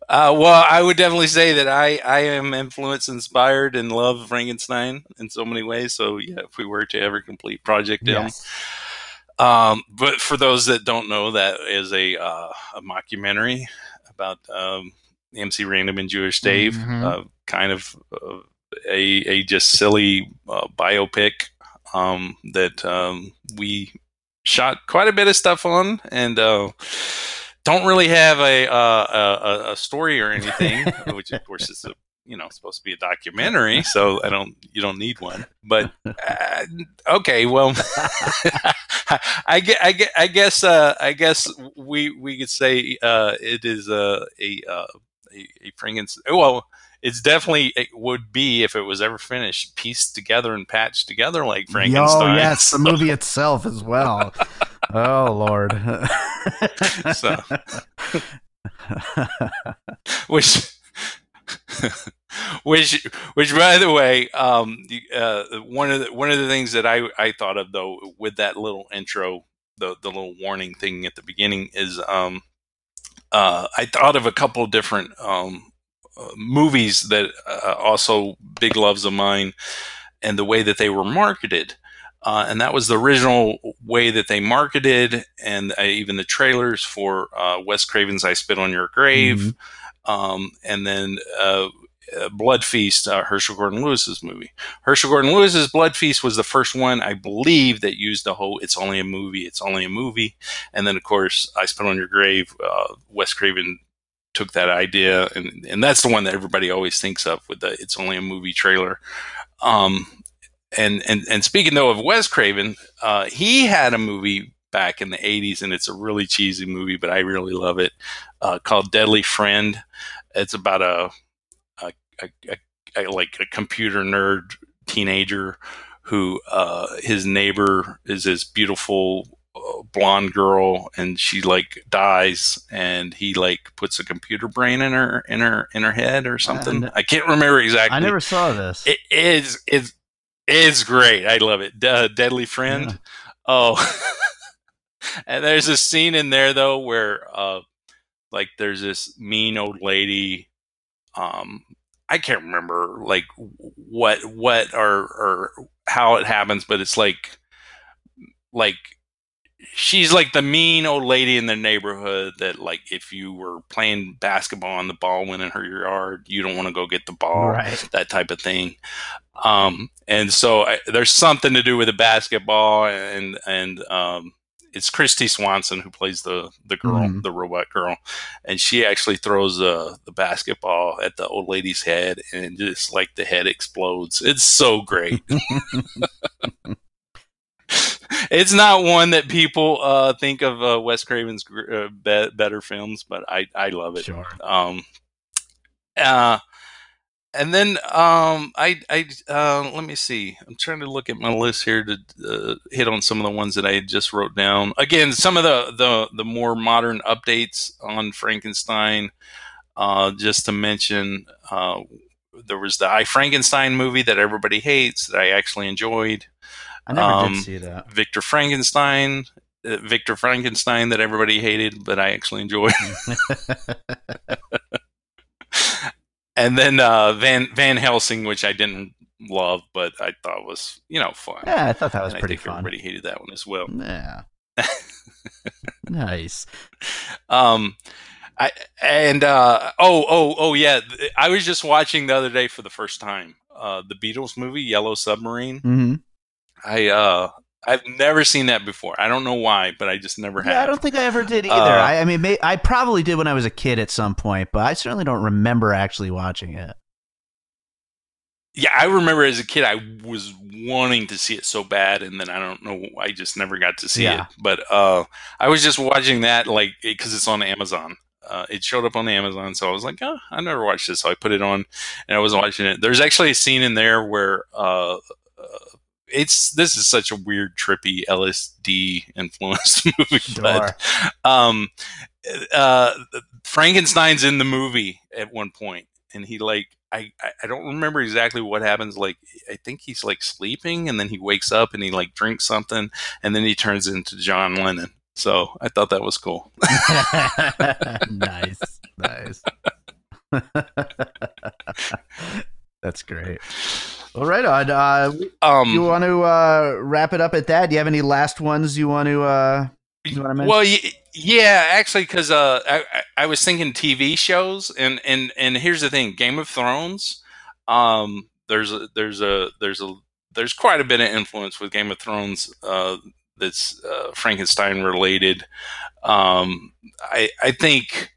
well, I would definitely say that I, I am influenced, inspired, and love Frankenstein in so many ways. So, yeah, if we were to ever complete Project M. Yes. Um, but for those that don't know, that is a, uh, a mockumentary about um, MC Random and Jewish Dave, mm-hmm. uh, kind of uh, a, a just silly uh, biopic um, that um, we shot quite a bit of stuff on. And uh, don't really have a, uh, a a story or anything, which of course is a you know supposed to be a documentary, so I don't you don't need one. But uh, okay, well, I get I get I guess uh, I guess we we could say uh, it is a a a, a Frankenstein. Well, it's definitely it would be if it was ever finished, pieced together and patched together like Frankenstein. Oh yes, the movie itself as well. oh Lord. so, which, which, which, by the way, um, uh, one of the one of the things that I I thought of though with that little intro, the the little warning thing at the beginning is, um, uh, I thought of a couple different um movies that uh, also big loves of mine and the way that they were marketed. Uh, and that was the original way that they marketed, and uh, even the trailers for uh, Wes Craven's "I Spit on Your Grave," mm-hmm. um, and then uh, uh, Blood Feast, Herschell Gordon Lewis's movie. Herschell Gordon Lewis's Blood Feast was the first one, I believe, that used the whole "It's only a movie, it's only a movie," and then of course, "I Spit on Your Grave." Wes Craven took that idea, and and that's the one that everybody always thinks of with the "It's only a movie" trailer. Um, and and and speaking though of Wes Craven, uh, he had a movie back in the '80s, and it's a really cheesy movie, but I really love it, uh, called Deadly Friend. It's about a, a, a, a, like a computer nerd teenager who uh, his neighbor is this beautiful blonde girl and she like dies and he like puts a computer brain in her in her in her head or something. I can't remember exactly. I never saw this. It is it's it's great. I love it. De- Deadly Friend. Yeah. Oh. and there's a scene in there though where uh like there's this mean old lady um I can't remember like what what or or how it happens but it's like like she's like the mean old lady in the neighborhood that like if you were playing basketball and the ball went in her yard you don't want to go get the ball right. that type of thing um, and so I, there's something to do with the basketball and and um, it's Kristy Swanson who plays the the girl, mm. the robot girl, and she actually throws the the basketball at the old lady's head, and just like the head explodes. It's so great. it's not one that people uh, think of uh, Wes Craven's uh, be- better films, but I I love it. Sure. Um, uh, and then um, I I uh, let me see. I'm trying to look at my list here to uh, hit on some of the ones that I just wrote down. Again, some of the the the more modern updates on Frankenstein. Uh, just to mention, uh, there was the I Frankenstein movie that everybody hates that I actually enjoyed. I never um, did see that. Victor Frankenstein, uh, Victor Frankenstein that everybody hated, but I actually enjoyed. and then uh, Van Van Helsing, which I didn't love, but I thought was you know fun. Yeah, I thought that was and pretty fun. Everybody hated that one as well. Yeah. nice. Um, I and uh, oh oh oh yeah, I was just watching the other day for the first time uh, the Beatles movie Yellow Submarine. Mm-hmm. I uh I've never seen that before. I don't know why, but I just never yeah, have. I don't think I ever did either. Uh, I, I, mean, may, I probably did when I was a kid at some point, but I certainly don't remember actually watching it. Yeah, I remember as a kid, I was wanting to see it so bad, and then I don't know, I just never got to see yeah. it. But uh, I was just watching that, like, because it's on Amazon. Uh, it showed up on Amazon, so I was like, oh, I never watched this. So I put it on, and I was watching it. There's actually a scene in there where uh, it's this is such a weird, trippy LSD influenced movie. Sure. But um, uh, Frankenstein's in the movie at one point, and he like I, I don't remember exactly what happens. Like I think he's like sleeping, and then he wakes up and he like drinks something, and then he turns into John Lennon. So I thought that was cool. nice, nice. That's great. All right. Uh, um, you want to uh, wrap it up at that? Do you have any last ones you want to? Uh, you want to mention? Well, yeah, actually, because uh, I, I was thinking TV shows, and and and here's the thing: Game of Thrones. Um, there's a there's a there's a there's quite a bit of influence with Game of Thrones. Uh, that's uh, Frankenstein related. Um, I I think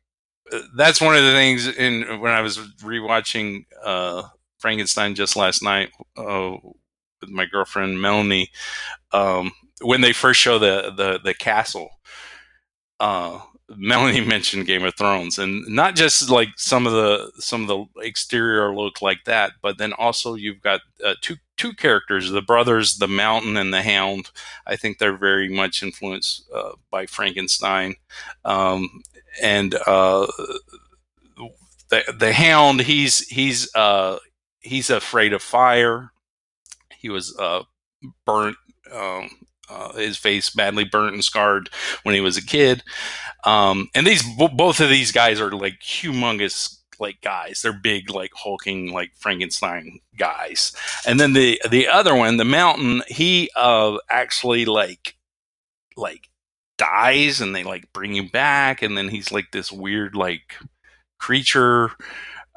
that's one of the things in when I was rewatching uh, Frankenstein just last night uh, with my girlfriend Melanie. Um, when they first show the the, the castle, uh, Melanie mentioned Game of Thrones, and not just like some of the some of the exterior look like that, but then also you've got uh, two two characters, the brothers, the Mountain and the Hound. I think they're very much influenced uh, by Frankenstein, um, and uh, the the Hound. He's he's uh, he's afraid of fire. He was uh, burnt. Um, uh, his face badly burnt and scarred when he was a kid. Um, and these both of these guys are like humongous like guys. They're big, like hulking, like Frankenstein guys. And then the the other one, the mountain, he uh actually like like dies, and they like bring him back, and then he's like this weird like creature.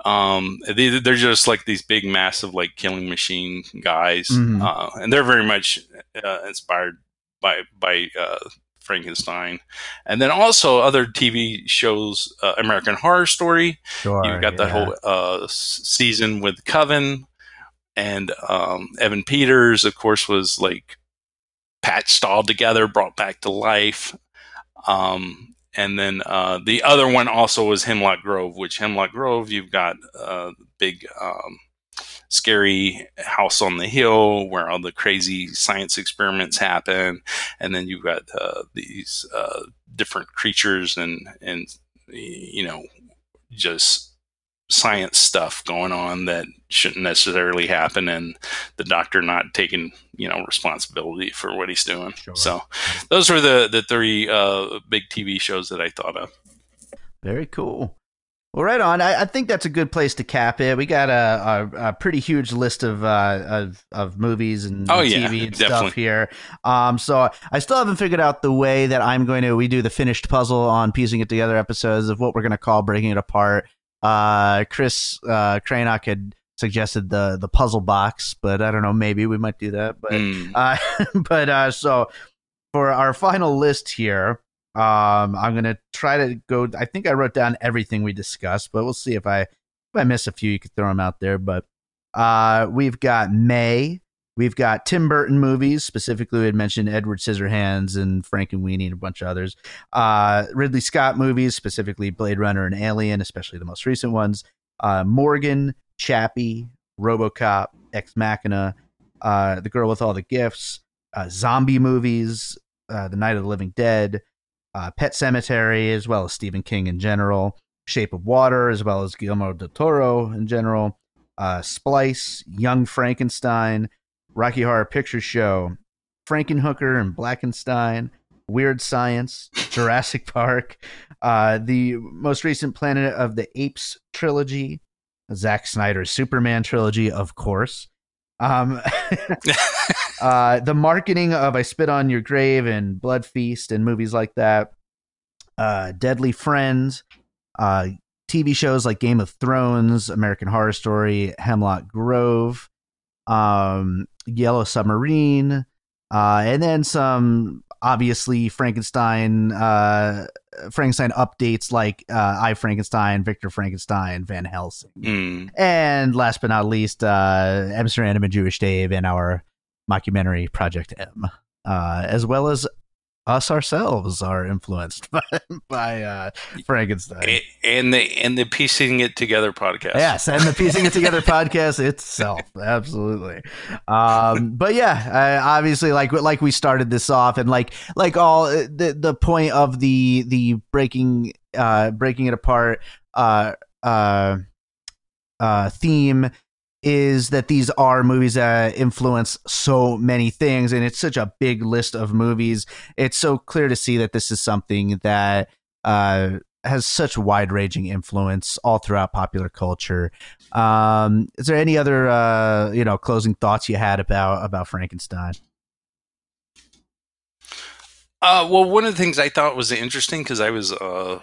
Um, they, they're just like these big, massive, like killing machine guys, mm-hmm. uh, and they're very much uh, inspired by by uh, Frankenstein, and then also other TV shows, uh, American Horror Story. Sure, You've got yeah. the whole uh, season with Coven, and um, Evan Peters, of course, was like patched all together, brought back to life. Um, and then uh, the other one also was Hemlock Grove, which Hemlock Grove, you've got uh, big um, scary house on the hill where all the crazy science experiments happen, and then you've got uh, these uh, different creatures and and you know just science stuff going on that shouldn't necessarily happen and the doctor not taking you know responsibility for what he's doing sure. so those were the the three uh, big tv shows that i thought of very cool well, right on. I, I, think that's a good place to cap it. We got a, a, a pretty huge list of, uh, of of movies and oh, TV yeah, and definitely. stuff here. Um, so I still haven't figured out the way that I'm going to. We do the finished puzzle on piecing it together episodes of what we're going to call breaking it apart. Uh, Chris uh, Cranock had suggested the the puzzle box, but I don't know. Maybe we might do that. But mm. uh, but uh, so for our final list here. Um, I'm gonna try to go. I think I wrote down everything we discussed, but we'll see if I if I miss a few. You could throw them out there. But uh, we've got May. We've got Tim Burton movies. Specifically, we had mentioned Edward Scissorhands and Frankenweenie and a bunch of others. Uh, Ridley Scott movies, specifically Blade Runner and Alien, especially the most recent ones. Uh, Morgan, Chappie, RoboCop, Ex Machina, uh, The Girl with All the Gifts, uh, zombie movies, uh, The Night of the Living Dead, uh, Pet Sematary, as well as Stephen King in general, Shape of Water, as well as Guillermo del Toro in general, uh, Splice, Young Frankenstein, Rocky Horror Picture Show, Frankenhooker and Blackenstein, Weird Science, Jurassic Park, uh, the most recent Planet of the Apes trilogy, Zack Snyder's Superman trilogy, of course. Um, uh, the marketing of I Spit on Your Grave and Blood Feast and movies like that. Uh, Deadly Friends, uh, TV shows like Game of Thrones, American Horror Story, Hemlock Grove, um, Yellow Submarine, uh, and then some obviously Frankenstein uh, Frankenstein updates like uh, I Frankenstein, Victor Frankenstein, Van Helsing, mm. and last but not least, uh, MC Random and Jewish Dave and our mockumentary Project M, uh, as well as us ourselves are influenced by, by uh, Frankenstein and the and the piecing it together podcast. Yes, and the piecing it together podcast itself, absolutely. Um, but yeah, uh, obviously, like like we started this off, and like like all uh, the the point of the the breaking uh, breaking it apart uh, uh, uh, theme is that these are movies that influence so many things and it's such a big list of movies. It's so clear to see that this is something that uh, has such wide ranging influence all throughout popular culture. Um, is there any other uh, you know closing thoughts you had about about frankenstein uh, well, one of the things I thought was interesting because I was uh,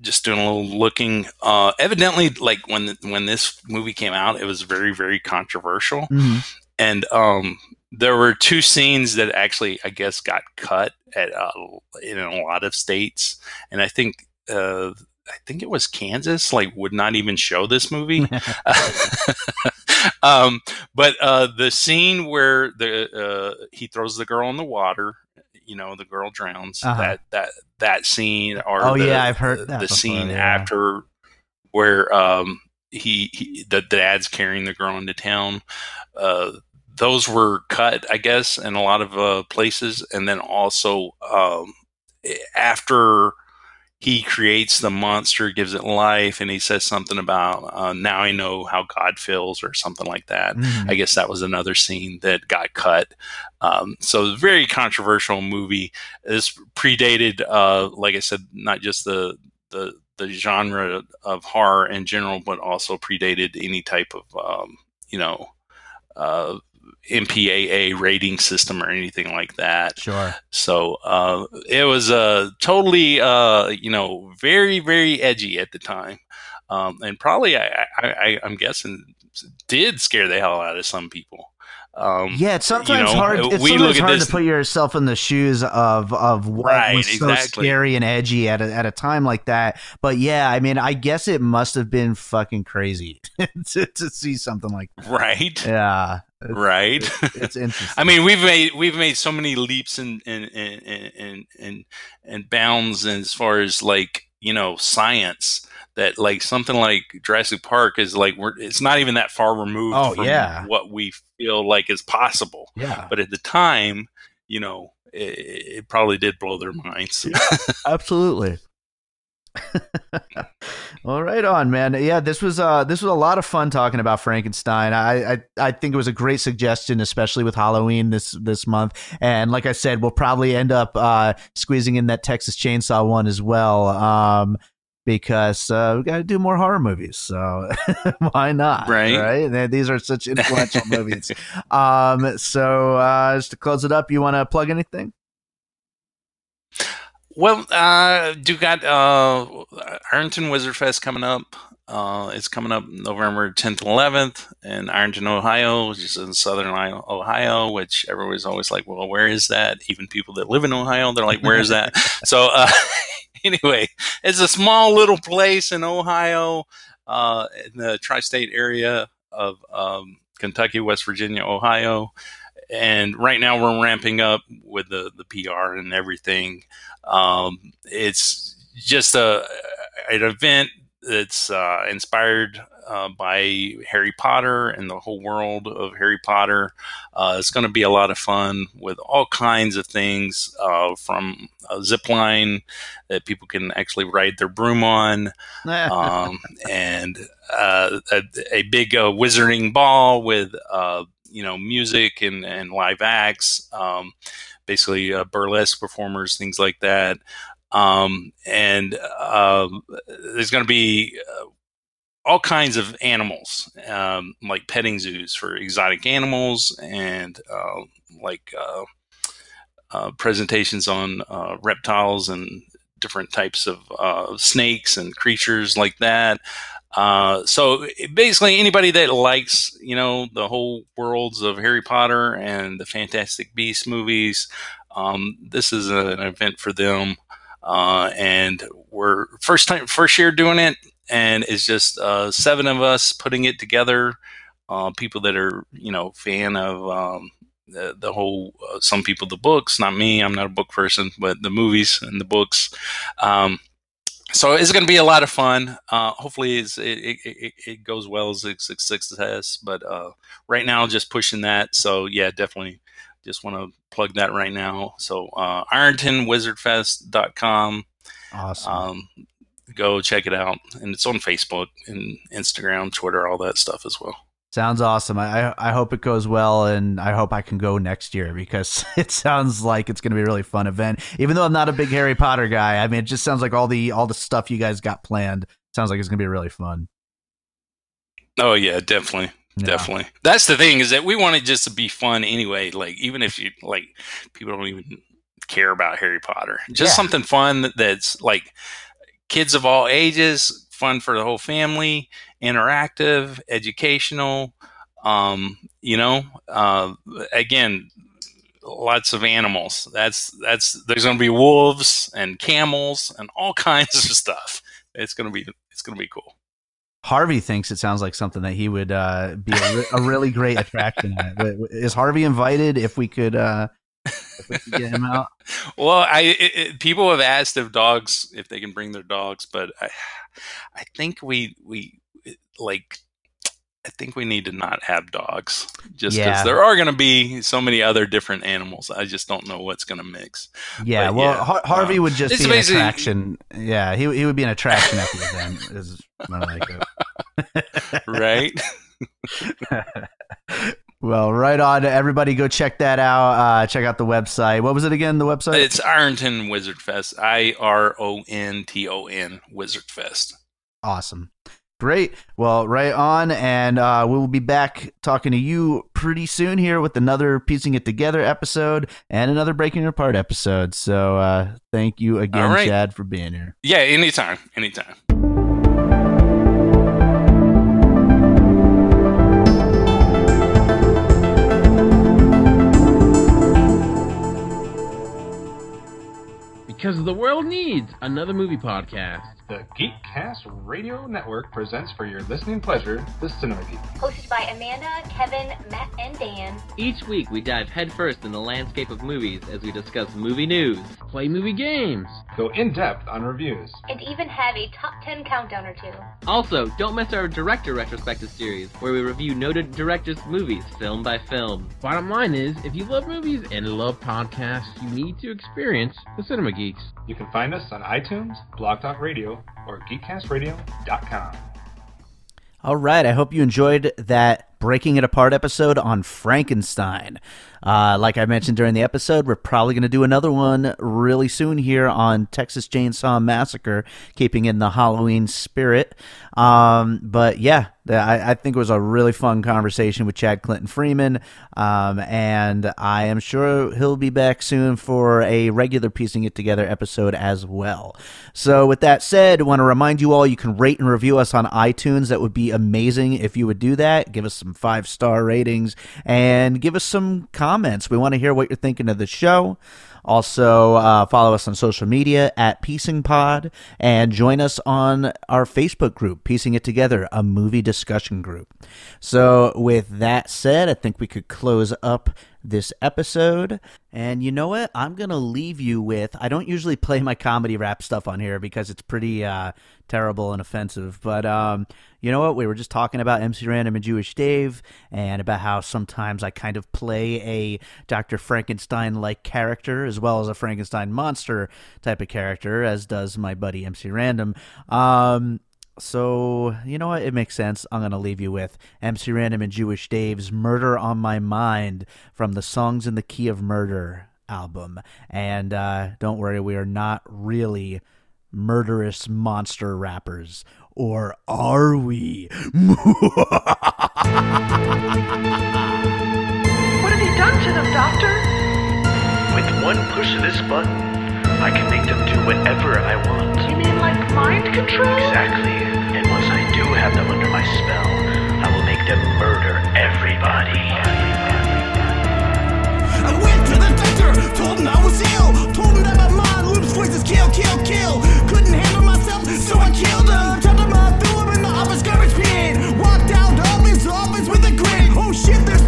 just doing a little looking. Uh, evidently, like when when this movie came out, it was very very controversial, mm-hmm. and um, there were two scenes that actually, I guess, got cut at uh, in a lot of states, and I think uh, I think it was Kansas, like would not even show this movie. um, but uh, the scene where the uh, he throws the girl in the water, you know, the girl drowns. Uh-huh. That that that scene, or Oh, the, yeah, I've heard that the before, scene yeah. after where um, he, he the dad's carrying the girl into town. Uh, those were cut, I guess, in a lot of uh, places, and then also um, after he creates the monster, gives it life, and he says something about uh, "Now I know how God feels" or something like that. Mhm. I guess that was another scene that got cut. Um, so very controversial movie. This predated, uh, like I said, not just the the the genre of horror in general, but also predated any type of um, you know uh, MPAA rating system or anything like that. Sure. So uh, it was uh, totally, uh, you know, very, very edgy at the time, um, and probably, I, I, I, I'm guessing, did scare the hell out of some people. Um, Yeah, it's sometimes know, hard. It's we sometimes look at hard this- to put yourself in the shoes of of what Right, was so exactly. scary and edgy at a, at a time like that. But yeah, I mean, I guess it must have been fucking crazy to, to see something like that. right, Yeah, right. it's interesting. I mean, we've made we've made so many leaps and and and and and, and bounds as far as like you know science that like something like Jurassic Park is like we're it's not even that far removed Oh, from yeah. what we feel like is possible. yeah, But at the time, you know, it, it probably did blow their minds. absolutely. well, right on, man. Yeah, this was uh this was a lot of fun talking about Frankenstein. I, I I think it was a great suggestion, especially with Halloween this this month. And like I said, we'll probably end up uh squeezing in that Texas Chainsaw one as well. Um because uh, we got to do more horror movies, so why not? Right. right. These are such influential movies. Um, so uh, just to close it up, you want to plug anything? Well, uh, do got uh, Ironton Wizard Fest coming up. Uh, it's coming up November 10th and 11th in Ironton, Ohio, which is in southern Ohio- which everybody's always like, well, where is that? Even people that live in Ohio, they're like, where is that? so, uh, anyway, it's a small little place in Ohio, uh, in the tri state area of um, Kentucky, West Virginia, Ohio. And right now we're ramping up with the, the PR and everything. Um, it's just a an event that's uh, inspired uh, by Harry Potter and the whole world of Harry Potter. Uh, it's going to be a lot of fun with all kinds of things uh, from a zip line that people can actually ride their broom on, um, and uh, a, a big uh, wizarding ball with uh, you know music and, and live acts, um, basically uh, burlesque performers, things like that. Um, and um, there's going to be uh, all kinds of animals, um, like petting zoos for exotic animals, and uh, like uh, uh, presentations on uh, reptiles and different types of uh, snakes and creatures like that. Uh, so basically, anybody that likes, you know, the whole worlds of Harry Potter and the Fantastic Beasts movies, um, this is an event for them. Uh, and we're first time, first year doing it, and it's just uh, seven of us putting it together. Uh, people that are, you know, fan of um, the, the whole. Uh, some people the books, not me. I'm not a book person, but the movies and the books. Um, so it's going to be a lot of fun. Uh, hopefully, it, it, it goes well as a success. But uh, right now, just pushing that. So yeah, definitely, just want to plug that right now. So uh, IrontonWizardFest.com. awesome. Um, go check it out, and it's on Facebook and Instagram, Twitter, all that stuff as well. Sounds awesome. I I hope it goes well, and I hope I can go next year because it sounds like it's going to be a really fun event. Even though I'm not a big Harry Potter guy, I mean, it just sounds like all the all the stuff you guys got planned sounds like it's going to be really fun. Oh yeah, definitely. Yeah. Definitely. That's the thing is that we want it just to be fun anyway. Like even if you like people don't even care about Harry Potter, just Yeah. something fun that- that's like kids of all ages, fun for the whole family, interactive, educational. Um, you know, uh, again, lots of animals. That's that's there's going to be wolves and camels and all kinds of stuff. It's going to be it's going to be cool. Harvey thinks it sounds like something that he would uh, be a, re- a, really great attraction at. Is Harvey invited? If we could, uh, if we could get him out. Well, I it, it, people have asked if dogs if they can bring their dogs, but I I think we we like I think we need to not have dogs just because yeah. there are going to be so many other different animals. I just don't know what's going to mix. Yeah, but well, yeah, Har- Harvey um, would just be an attraction. Yeah, he he would be an attraction at the event. Is what I like right. well, right on. Everybody, go check that out. Uh, check out the website. What was it again? The website? It's Ironton Wizard Fest. I R O N T O N Wizard Fest. Awesome. Great. Well, right on. And uh, we will be back talking to you pretty soon here with another Piecing It Together episode and another Breaking It Apart episode. So uh, thank you again, right. Chad, for being here. Yeah, anytime. Anytime. Because the world needs another movie podcast. The Geekcast Radio Network presents for your listening pleasure the Cinema Geek. Hosted by Amanda, Kevin, Matt, and Dan. Each week we dive headfirst in the landscape of movies as we discuss movie news, play movie games, go in depth on reviews, and even have a top 10 countdown or two. Also, don't miss our director retrospective series where we review noted directors' movies film by film. Bottom line is, if you love movies and love podcasts, you need to experience the Cinema Geeks. You can find us on iTunes, Blog Talk Radio, or geekcastradio.com. All right. I hope you enjoyed that Breaking It Apart episode on Frankenstein. Uh, like I mentioned during the episode, we're probably going to do another one really soon here on Texas Chainsaw Massacre, keeping in the Halloween spirit. Um, but yeah, I, I, think it was a really fun conversation with Chad Clinton Freeman, um, and I am sure he'll be back soon for a regular piecing it together episode as well. So, with that said, I want to remind you all you can rate and review us on iTunes. That would be amazing if you would do that. Give us some five star ratings and give us some comments. We want to hear what you're thinking of the show. Also, uh, follow us on social media at Piecing Pod and join us on our Facebook group, Piecing It Together, a movie discussion group. So, with that said, I think we could close up this episode. And you know what? I'm going to leave you with I don't usually play my comedy rap stuff on here because it's pretty uh, terrible and offensive. But um, you know what? We were just talking about MC Random and Jewish Dave and about how sometimes I kind of play a Dr. Frankenstein like character as well as a Frankenstein monster type of character, as does my buddy MC Random. Um, so, you know what? It makes sense. I'm going to leave you with MC Random and Jewish Dave's Murder on My Mind from the Songs in the Key of Murder album. And uh, don't worry, we are not really murderous monster rappers. Or are we? what have you done to them, Doctor? With one push of this button, I can make them do whatever I want. You mean like mind control? Exactly. And once I do have them under my spell, I will make them murder everybody. I went to the doctor, told him I was ill, told him that my mind loops voices kill, kill, kill. Couldn't handle myself, so I killed him. Chopped him up, threw him in the office garbage bin. Walked out of his office with a grin. Oh shit, there's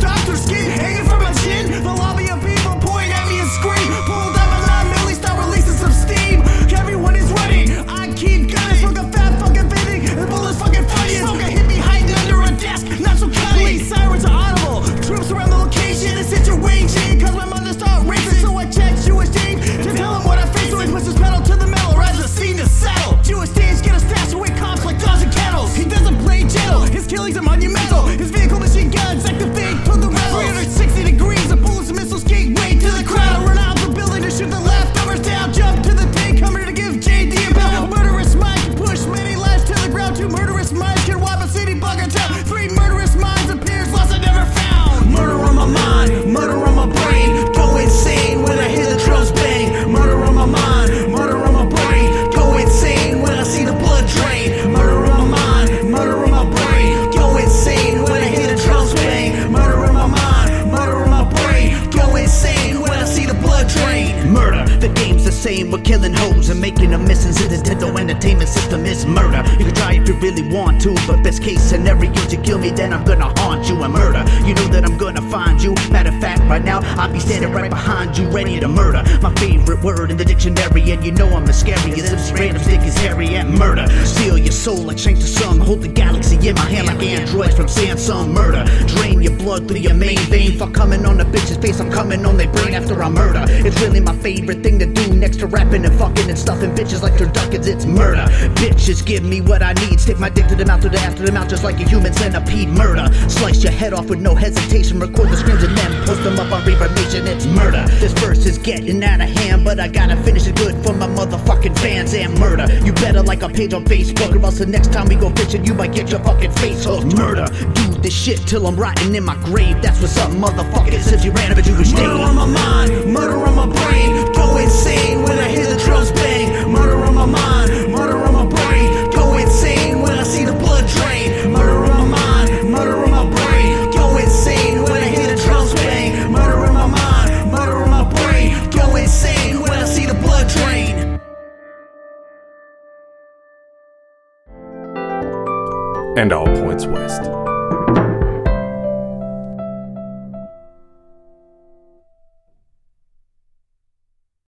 from Murder, drain your blood through your main vein. Fuck coming on the bitch's face, I'm coming on their brain after I murder. It's really my favorite thing to do next to rapping and fucking and stuffing bitches like turduckens. It's murder. Bitches give me what I need. Stick my dick to the mouth, to the after the mouth, just like a human centipede. Murder. Slice your head off with no hesitation. Record the screams and then post them up on Reverb Nation. It's murder. This verse is getting out of hand, but I gotta finish it good for my motherfucking fans and murder. You better like a page on Facebook, or else the next time we go fishing, you might get your fucking face hooked. Murder. Do this shit till I'm rotting in my grave. That's what's up, motherfuckers. Since you ran a Jewish Dave. Murder on my mind, murder on my brain. Go insane when I hear the drums bang. Murder on my mind,